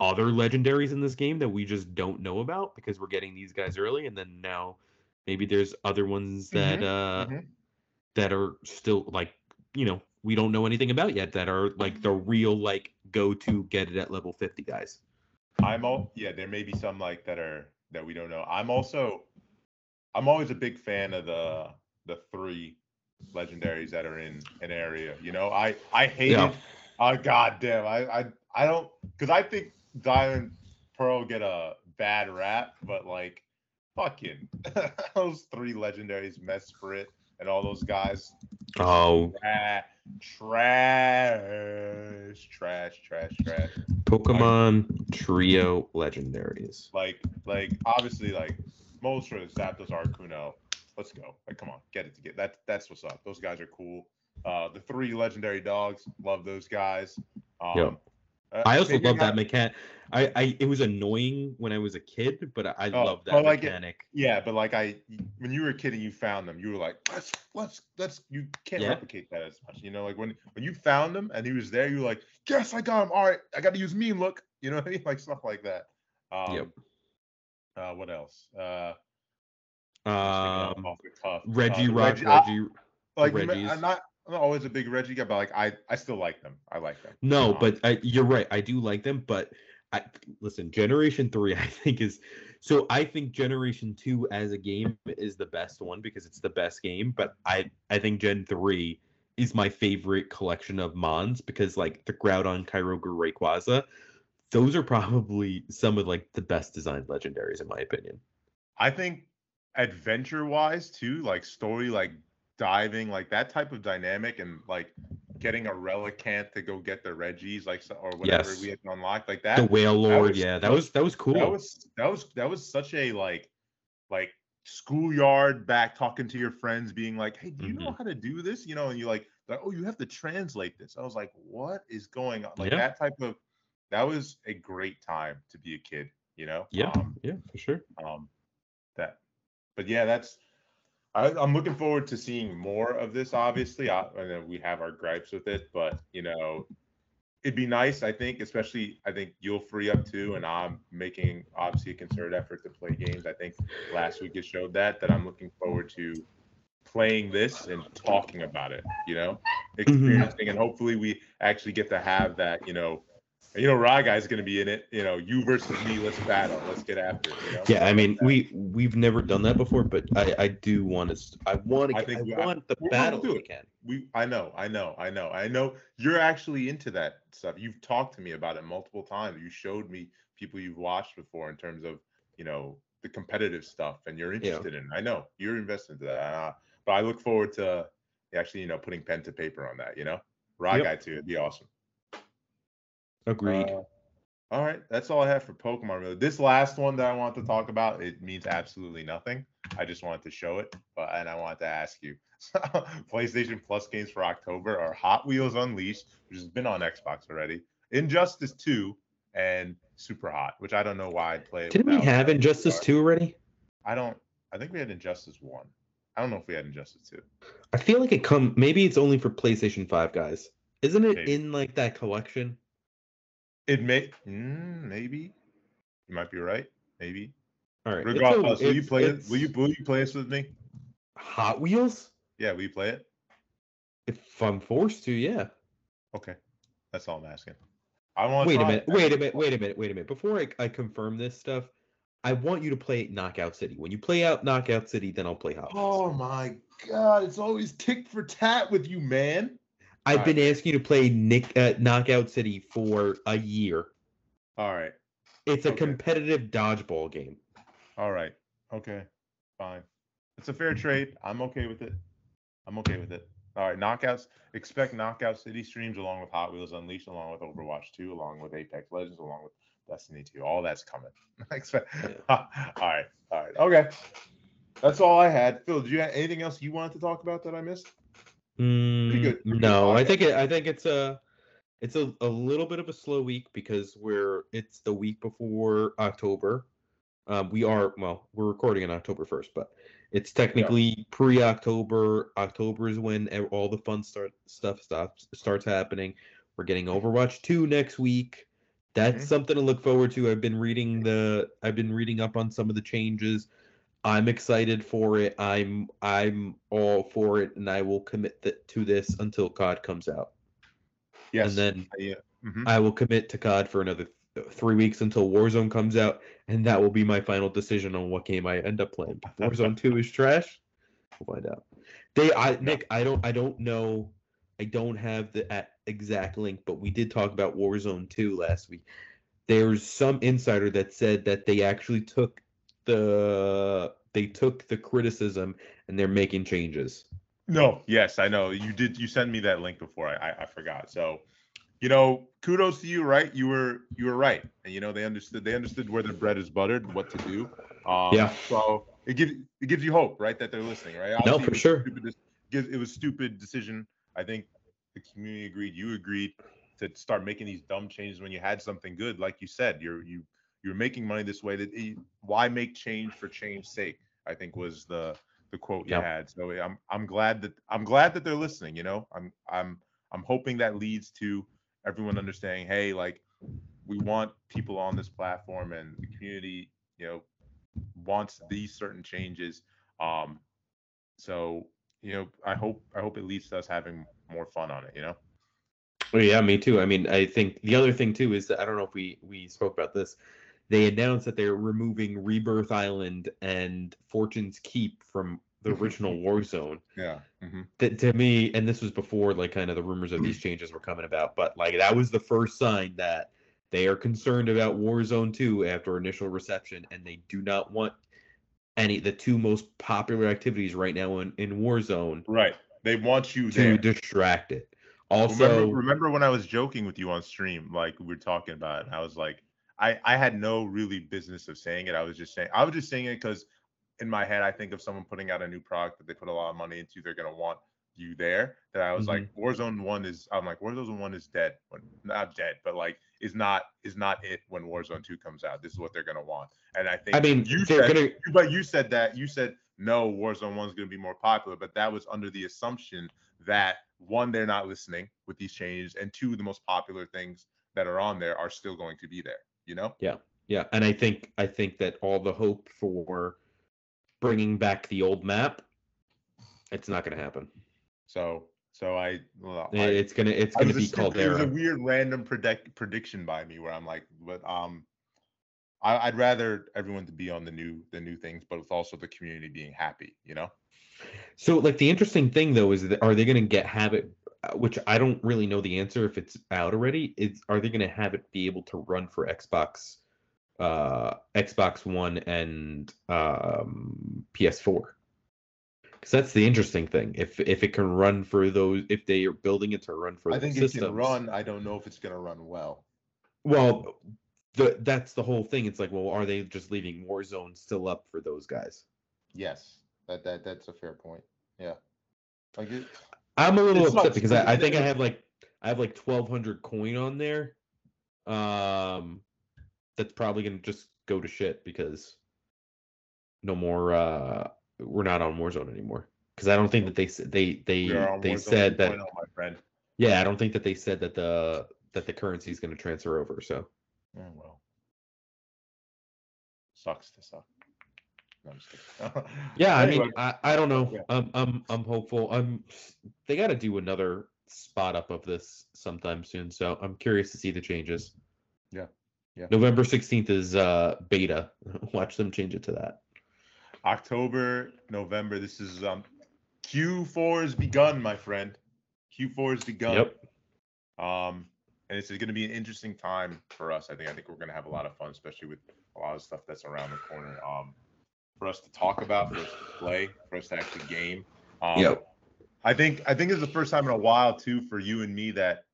other legendaries in this game that we just don't know about because we're getting these guys early, and then now maybe there's other ones that uh mhm. That are still like you know we don't know anything about yet that are like the mm-hmm. real like go to get it at level 50 guys. I'm all yeah. There may be some like that are that we don't know. I'm also I'm always a big fan of the the three legendaries that are in an area. You know, I I hate Yeah. Uh, it. Oh god damn. I I I don't because I think Diamond Pearl get a bad rap, but like fucking [laughs] those three legendaries, Mesprit and all those guys. Oh, Trash, trash, trash, trash, trash. Pokemon Trio legendaries. like like obviously like Moltres, Zapdos, Articuno. Let's go. Like come on, get it together. get that that's what's up. Those guys are cool. Uh the three legendary dogs, love those guys. Um Yep. Uh, I also love that mechanic. I, I it was annoying when I was a kid, but I, Oh, love that like it- mechanic. Yeah, but like I when you were a kid and you found them, you were like, let's let's let's you can't Yeah. replicate that as much. You know, like when when you found him and he was there, you were like, Yes, I got him. All right, I gotta use mean look. You know what I mean? [laughs] Like stuff like that. Um Yep. uh what else? Uh off- Um, off the cuff. Uh, Reggie the Rock, Reggie- I- Reggie. like Reggies. I'm not I'm not always a big Reggie guy, but like I I still like them. I like them. No, Um, but I, you're right. I do like them, but I listen. Generation three, [laughs] I think is so. I think Generation two as a game is the best one because it's the best game. But I I think Gen three is my favorite collection of Mons because like the Groudon, Kyogre, Rayquaza, those are probably some of like the best designed legendaries in my opinion. I think adventure wise too, like story, like diving, like that type of dynamic, and like getting a Relicanth to go get the Reggies, like or whatever Yes. we had unlocked, like that. The Wailord, was- yeah, that was that was cool. That was that was that was such a like like schoolyard back talking to your friends, being like, "Hey, do you know Mm-hmm. how to do this?" You know, and you're like, like, "Oh, you have to translate this." I was like, "What is going on?" Like Yeah. that type of that was a great time to be a kid. You know? yeah, Um, yeah, for sure. um that but yeah that's I, i'm looking forward to seeing more of this obviously. I, I know we have our gripes with it but you know it'd be nice i think especially i think you'll free up too and i'm making obviously a concerted effort to play games. I think last week it showed that that i'm looking forward to playing this and talking about it you know mm-hmm. experiencing and hopefully we actually get to have that you know you know Rye guy's going to be in it you know you versus me let's battle let's get after it you know? Yeah, I mean, we we've never done that before, but I I do want to. I want to. I think I, we- I- want the we're gonna battle do it. can. we i know i know i know i know you're actually into that stuff you've talked to me about it multiple times you showed me people you've watched before in terms of you know the competitive stuff and you're Yeah. interested in it. i know you're invested into that uh, but i look forward to actually you know putting pen to paper on that you know raw Yep. guy too it'd be awesome Agreed. Uh, all right, that's all I have for Pokemon. Really, this last one that I want to talk about, it means absolutely nothing. I just wanted to show it, but and I wanted to ask you, [laughs] PlayStation Plus games for October are Hot Wheels Unleashed, which has been on Xbox already, Injustice 2, and Super Hot, which I don't know why I'd play. Didn't we have. Injustice Two already? I don't. I think we had Injustice One. I don't know if we had Injustice Two. I feel like it come. Maybe it's only for PlayStation Five guys. Isn't it Maybe. in like that collection? It may, mm, maybe. You might be right. Maybe. All right. it's a- Regardless, will you play it? Will you will you play this with me? Hot Wheels? Yeah, will you play it? If I'm forced to, yeah. Okay, that's all I'm asking. I want. Wait a minute. Wait a minute. Wait a minute. Wait a minute. Before I, I confirm this stuff, I want you to play Knockout City. When you play out Knockout City, then I'll play Hot Wheels. Oh my god, it's always tick for tat with you, man. I've been asking you to play Nick uh, Knockout City for a year. All right, It's a Okay. competitive dodgeball game. all right, okay, fine. It's a fair trade. I'm okay with it. I'm okay with it. All right, knockouts. Expect knockout city streams along with Hot Wheels Unleashed, along with Overwatch 2, along with Apex Legends, along with Destiny 2. All that's coming. [laughs] Expect. [laughs] all right, all right, okay. That's all I had. Phil, did you have anything else you wanted to talk about that I missed? Mm, good- no, I think it, I think it's a it's a, a little bit of a slow week because we're it's the week before October. Um, we are well, we're recording on October first, but it's technically pre-October. October is when all the fun start stuff stops starts happening. We're getting Overwatch two next week. That's Mhm. something to look forward to. I've been reading the I've been reading up on some of the changes. I'm excited for it. I'm I'm all for it, and I will commit th- to this until COD comes out, Yes. and then yeah. mhm. I will commit to COD for another th- three weeks until Warzone comes out, and that will be my final decision on what game I end up playing. Warzone Two is trash. We'll find out. They, I Nick, I don't, I don't know. I don't have the exact link, but we did talk about Warzone Two last week. There's some insider that said that they actually took the they took the criticism and they're making changes. No, yes, I know. You did. You sent me that link before. I, I, I forgot. So, you know, kudos to you, right? You were you were right, and you know they understood. They understood where the bread is buttered, what to do. Um, Yeah. So it gives it gives you hope, right, that they're listening, right? No, for it sure. Stupid, it was stupid decision. I think the community agreed. You agreed to start making these dumb changes when you had something good, like you said. You're you you're making money this way. That eh, why make change for change's sake? I think was the the quote you had. So I'm I'm glad that I'm glad that they're listening. You know, I'm I'm I'm hoping that leads to everyone understanding. Hey, like we want people on this platform, and the community, you know, wants these certain changes. Um, so you know, I hope I hope it leads to us having more fun on it. You know. Oh, yeah, me too. I mean, I think the other thing too is that I don't know if we we spoke about this. They announced that they're removing Rebirth Island and Fortune's Keep from the original Warzone. Yeah. hmm That to me, and this was before like kind of the rumors of these changes were coming about, but like that was the first sign that they are concerned about Warzone 2 after initial reception, and they do not want any the two most popular activities right now in, in Warzone Right. They want you to there. distract it. Also, remember, remember when I was joking with you on stream, like we were talking about, it, and I was like, I I had no really business of saying it. I was just saying, I was just saying it because in my head, I think of someone putting out a new product that they put a lot of money into, they're gonna want you there. That I was like, mm-hmm. Warzone One is, I'm like, Warzone One is dead. When, not dead, but like is not is not it when Warzone Two comes out. This is what they're gonna want. And I think I mean, you said, gonna but you said that you said no, Warzone One's gonna be more popular, but that was under the assumption that one, they're not listening with these changes, and two, the most popular things that are on there are still going to be there. You know? Yeah, Yeah, and I think I think that all the hope for bringing back the old map, it's not going to happen. So, so I, well, I it's gonna it's gonna be stupid- It was a weird random predict, prediction by me where I'm like, but um, I, I'd rather everyone to be on the new the new things, but with also the community being happy. You know? So like the interesting thing though is that are they going to get have it, uh, which I don't really know the answer if it's out already. Is are they going to have it be able to run for Xbox, uh, Xbox One and um, PS4? Because that's the interesting thing. If if it can run for those, if they are building it to run for I think it systems, can run. I don't know if it's gonna run well. Well, the, that's the whole thing. It's like, well, are they just leaving Warzone still up for those guys? Yes, that that that's a fair point. Yeah, like it, I'm a little It's upset because I, I think I have like I have like 1,200 coin on there. Um, that's probably gonna just go to shit because no more. Uh, we're not on Warzone anymore because I don't think that they they they on they said that 2.0, my friend. yeah I don't think that they said that the that the currency is gonna transfer over. So Oh well, sucks to suck. No, I'm just kidding. [laughs] Yeah, I mean, I, I don't know. Yeah. I'm I'm I'm hopeful. I'm they got to do another spot up of this sometime soon. So I'm curious to see the changes. Yeah. Yeah. November 16th is uh beta. [laughs] Watch them change it to that. October, November. This is um Q4 has begun, my friend. Q4 has begun. Yep. Um, and it's going to be an interesting time for us. I think. I think we're going to have a lot of fun, especially with a lot of stuff that's around the corner. Um, for us to talk about, for us to play, for us to actually game. Um, Yep. I think. I think it's the first time in a while too for you and me that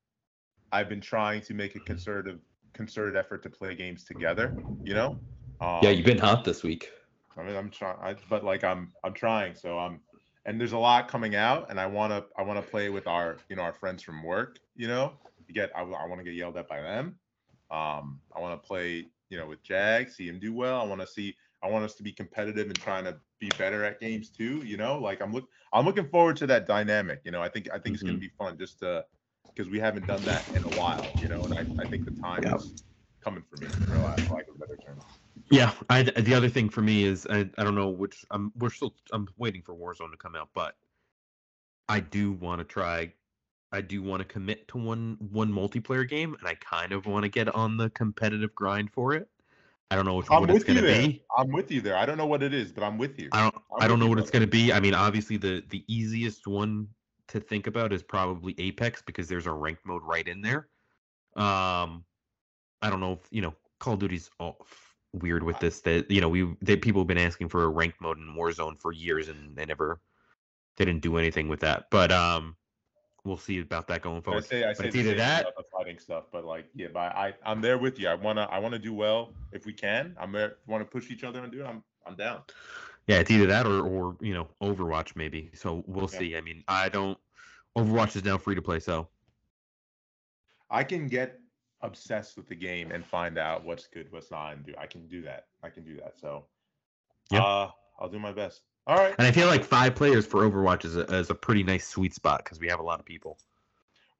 I've been trying to make a concerted concerted effort to play games together. You know. Um, Yeah, you've been hot this week. I mean, I'm trying, but like I'm, I'm trying. So I'm, and there's a lot coming out, and I want to, I want to play with our, you know, our friends from work. You know, you get, I, I want to get yelled at by them. Um, I want to play, you know, with Jag, see him do well. I want to see, I want us to be competitive and trying to be better at games too. You know, like I'm look, I'm looking forward to that dynamic. You know, I think, I think it's gonna mm-hmm. be fun just to, because we haven't done that in a while. You know, and I, I think the time Yeah. is coming for me, for lack for lack of a better term. Yeah, I the other thing for me is I, I don't know which I'm we're still I'm waiting for Warzone to come out, but I do want to try I do want to commit to one one multiplayer game and I kind of want to get on the competitive grind for it. I don't know which, I'm what it's going to be. I'm with you there. I don't know what it is, but I'm with you. I don't I'm I don't know what it's going to be. I mean, obviously the the easiest one to think about is probably Apex because there's a ranked mode right in there. Um I don't know if, you know, Call of Duty's all f- weird with this that you know, we that people have been asking for a ranked mode in Warzone for years and they never they didn't do anything with that. But um we'll see about that going forward. I say I say it's either that about the fighting stuff, but like yeah, but I I'm there with you. I wanna I wanna do well if we can. I'm there. Want to push each other and do it? I'm I'm down. Yeah, it's either that or or you know, Overwatch maybe. So we'll Yeah. see. I mean, I don't Overwatch is now free to play, so I can get obsessed with the game and find out what's good, what's not, and do. I can do that. I can do that. So Yeah. uh, I'll do my best. All right. And I feel like five players for Overwatch is a, is a pretty nice sweet spot because we have a lot of people.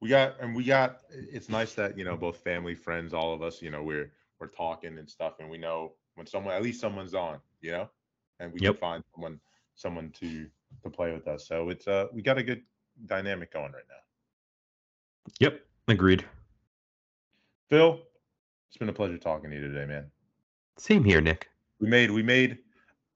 we got and we got it's nice that you know both family friends all of us you know we're we're talking and stuff and we know when someone at least someone's on you know and we Yep. can find someone someone to to play with us so it's uh we got a good dynamic going right now Yep, agreed. phil it's been a pleasure talking to you today man Same here, Nick. we made we made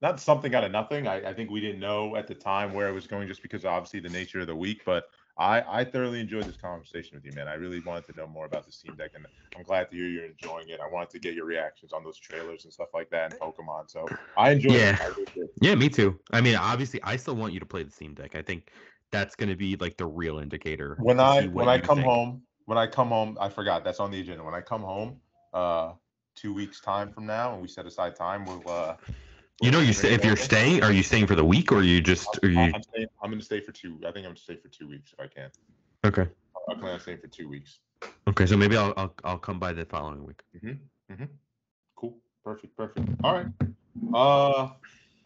not something out of nothing I, I think we didn't know at the time where it was going just because obviously the nature of the week but I I thoroughly enjoyed this conversation with you, man. I really wanted to know more about the Steam Deck, and I'm glad to hear you're enjoying it. I wanted to get your reactions on those trailers and stuff like that and Pokemon. So I enjoyed Yeah. it. Really. Yeah, me too. I mean, obviously, I still want you to play the Steam Deck. I think that's going to be like the real indicator. when I when I come think. home, when I come home, I forgot that's on the agenda. When I come home, uh, two weeks time from now, and we set aside time, we'll. uh you know, you stay, if you're staying, are you staying for the week or are you just are I'm, you I'm, staying, I'm gonna stay for two. I think I'm gonna stay for two weeks if I can. okay? I plan on staying for two weeks. Okay, so maybe I'll I'll, I'll come by the following week. Mhm. Mhm. Cool. Perfect. Perfect. All right. Uh,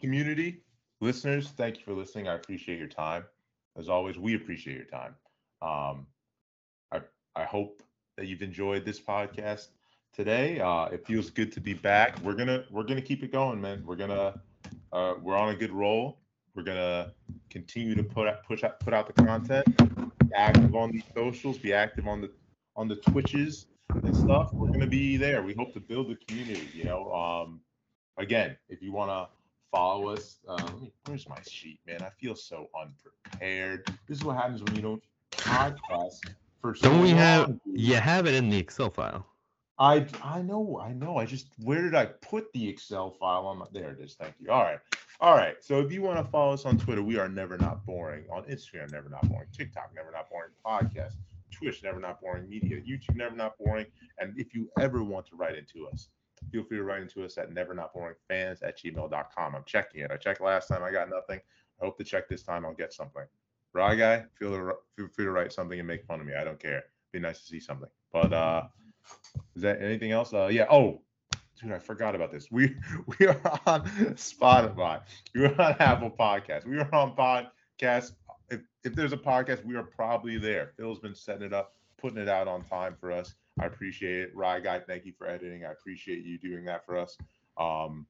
community listeners, thank you for listening. I appreciate your time. As always, we appreciate your time. Um, I I hope that you've enjoyed this podcast today. Uh, it feels good to be back. We're gonna we're gonna keep it going, man. We're gonna uh, we're on a good roll. We're gonna continue to put out push out put out the content. Be active on the socials. Be active on the on the Twitches and stuff. We're gonna be there. We hope to build the community. You know, um, again, if you wanna follow us, uh, let me, where's my sheet, man? I feel so unprepared. This is what happens when you don't podcast for so Don't we have? long. You have it in the Excel file. I I know, I know. I just where did I put the Excel file on my there it is. Thank you. All right. All right. So if you want to follow us on Twitter, we are never not boring. On Instagram, never not boring. TikTok, never not boring. Podcast, Twitch, never not boring. Media, YouTube, never not boring. And if you ever want to write into us, feel free to write into us at never not boring fans at gmail.com. I'm checking it. I checked last time, I got nothing. I hope to check this time. I'll get something. Right, guy? Feel feel free to write something and make fun of me. I don't care. Be nice to see something. But uh is that anything else? Uh, yeah. Oh, dude, I forgot about this. We [laughs] we are on Spotify. We are on Apple Podcasts. We are on podcast. If if there's a podcast, we are probably there. Phil's been setting it up, putting it out on time for us. I appreciate it. Rye guy, thank you for editing. I appreciate you doing that for us. Um,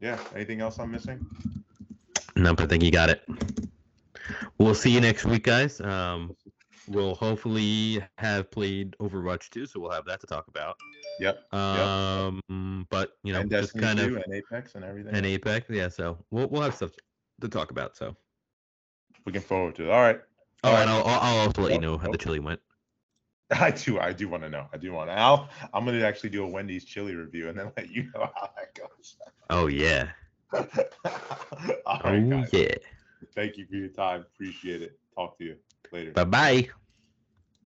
yeah. Anything else I'm missing? Nope, I think you got it. We'll see you next week, guys. Um, we'll hopefully have played Overwatch 2, so we'll have that to talk about. Yep. Um, but you know, and just Destiny kind 2 of and Apex and everything. an Apex, yeah. So we'll we'll have stuff to talk about. So, Looking forward to it. All right. oh, All and right. I'll I'll also let you know how the chili went. [laughs] I do. I do want to know. I do want to. I'll, I'm going to actually do a Wendy's chili review and then let you know how that goes. Oh yeah, [laughs] All oh right, guys. yeah. Thank you for your time. Appreciate it. Talk to you later. Bye bye.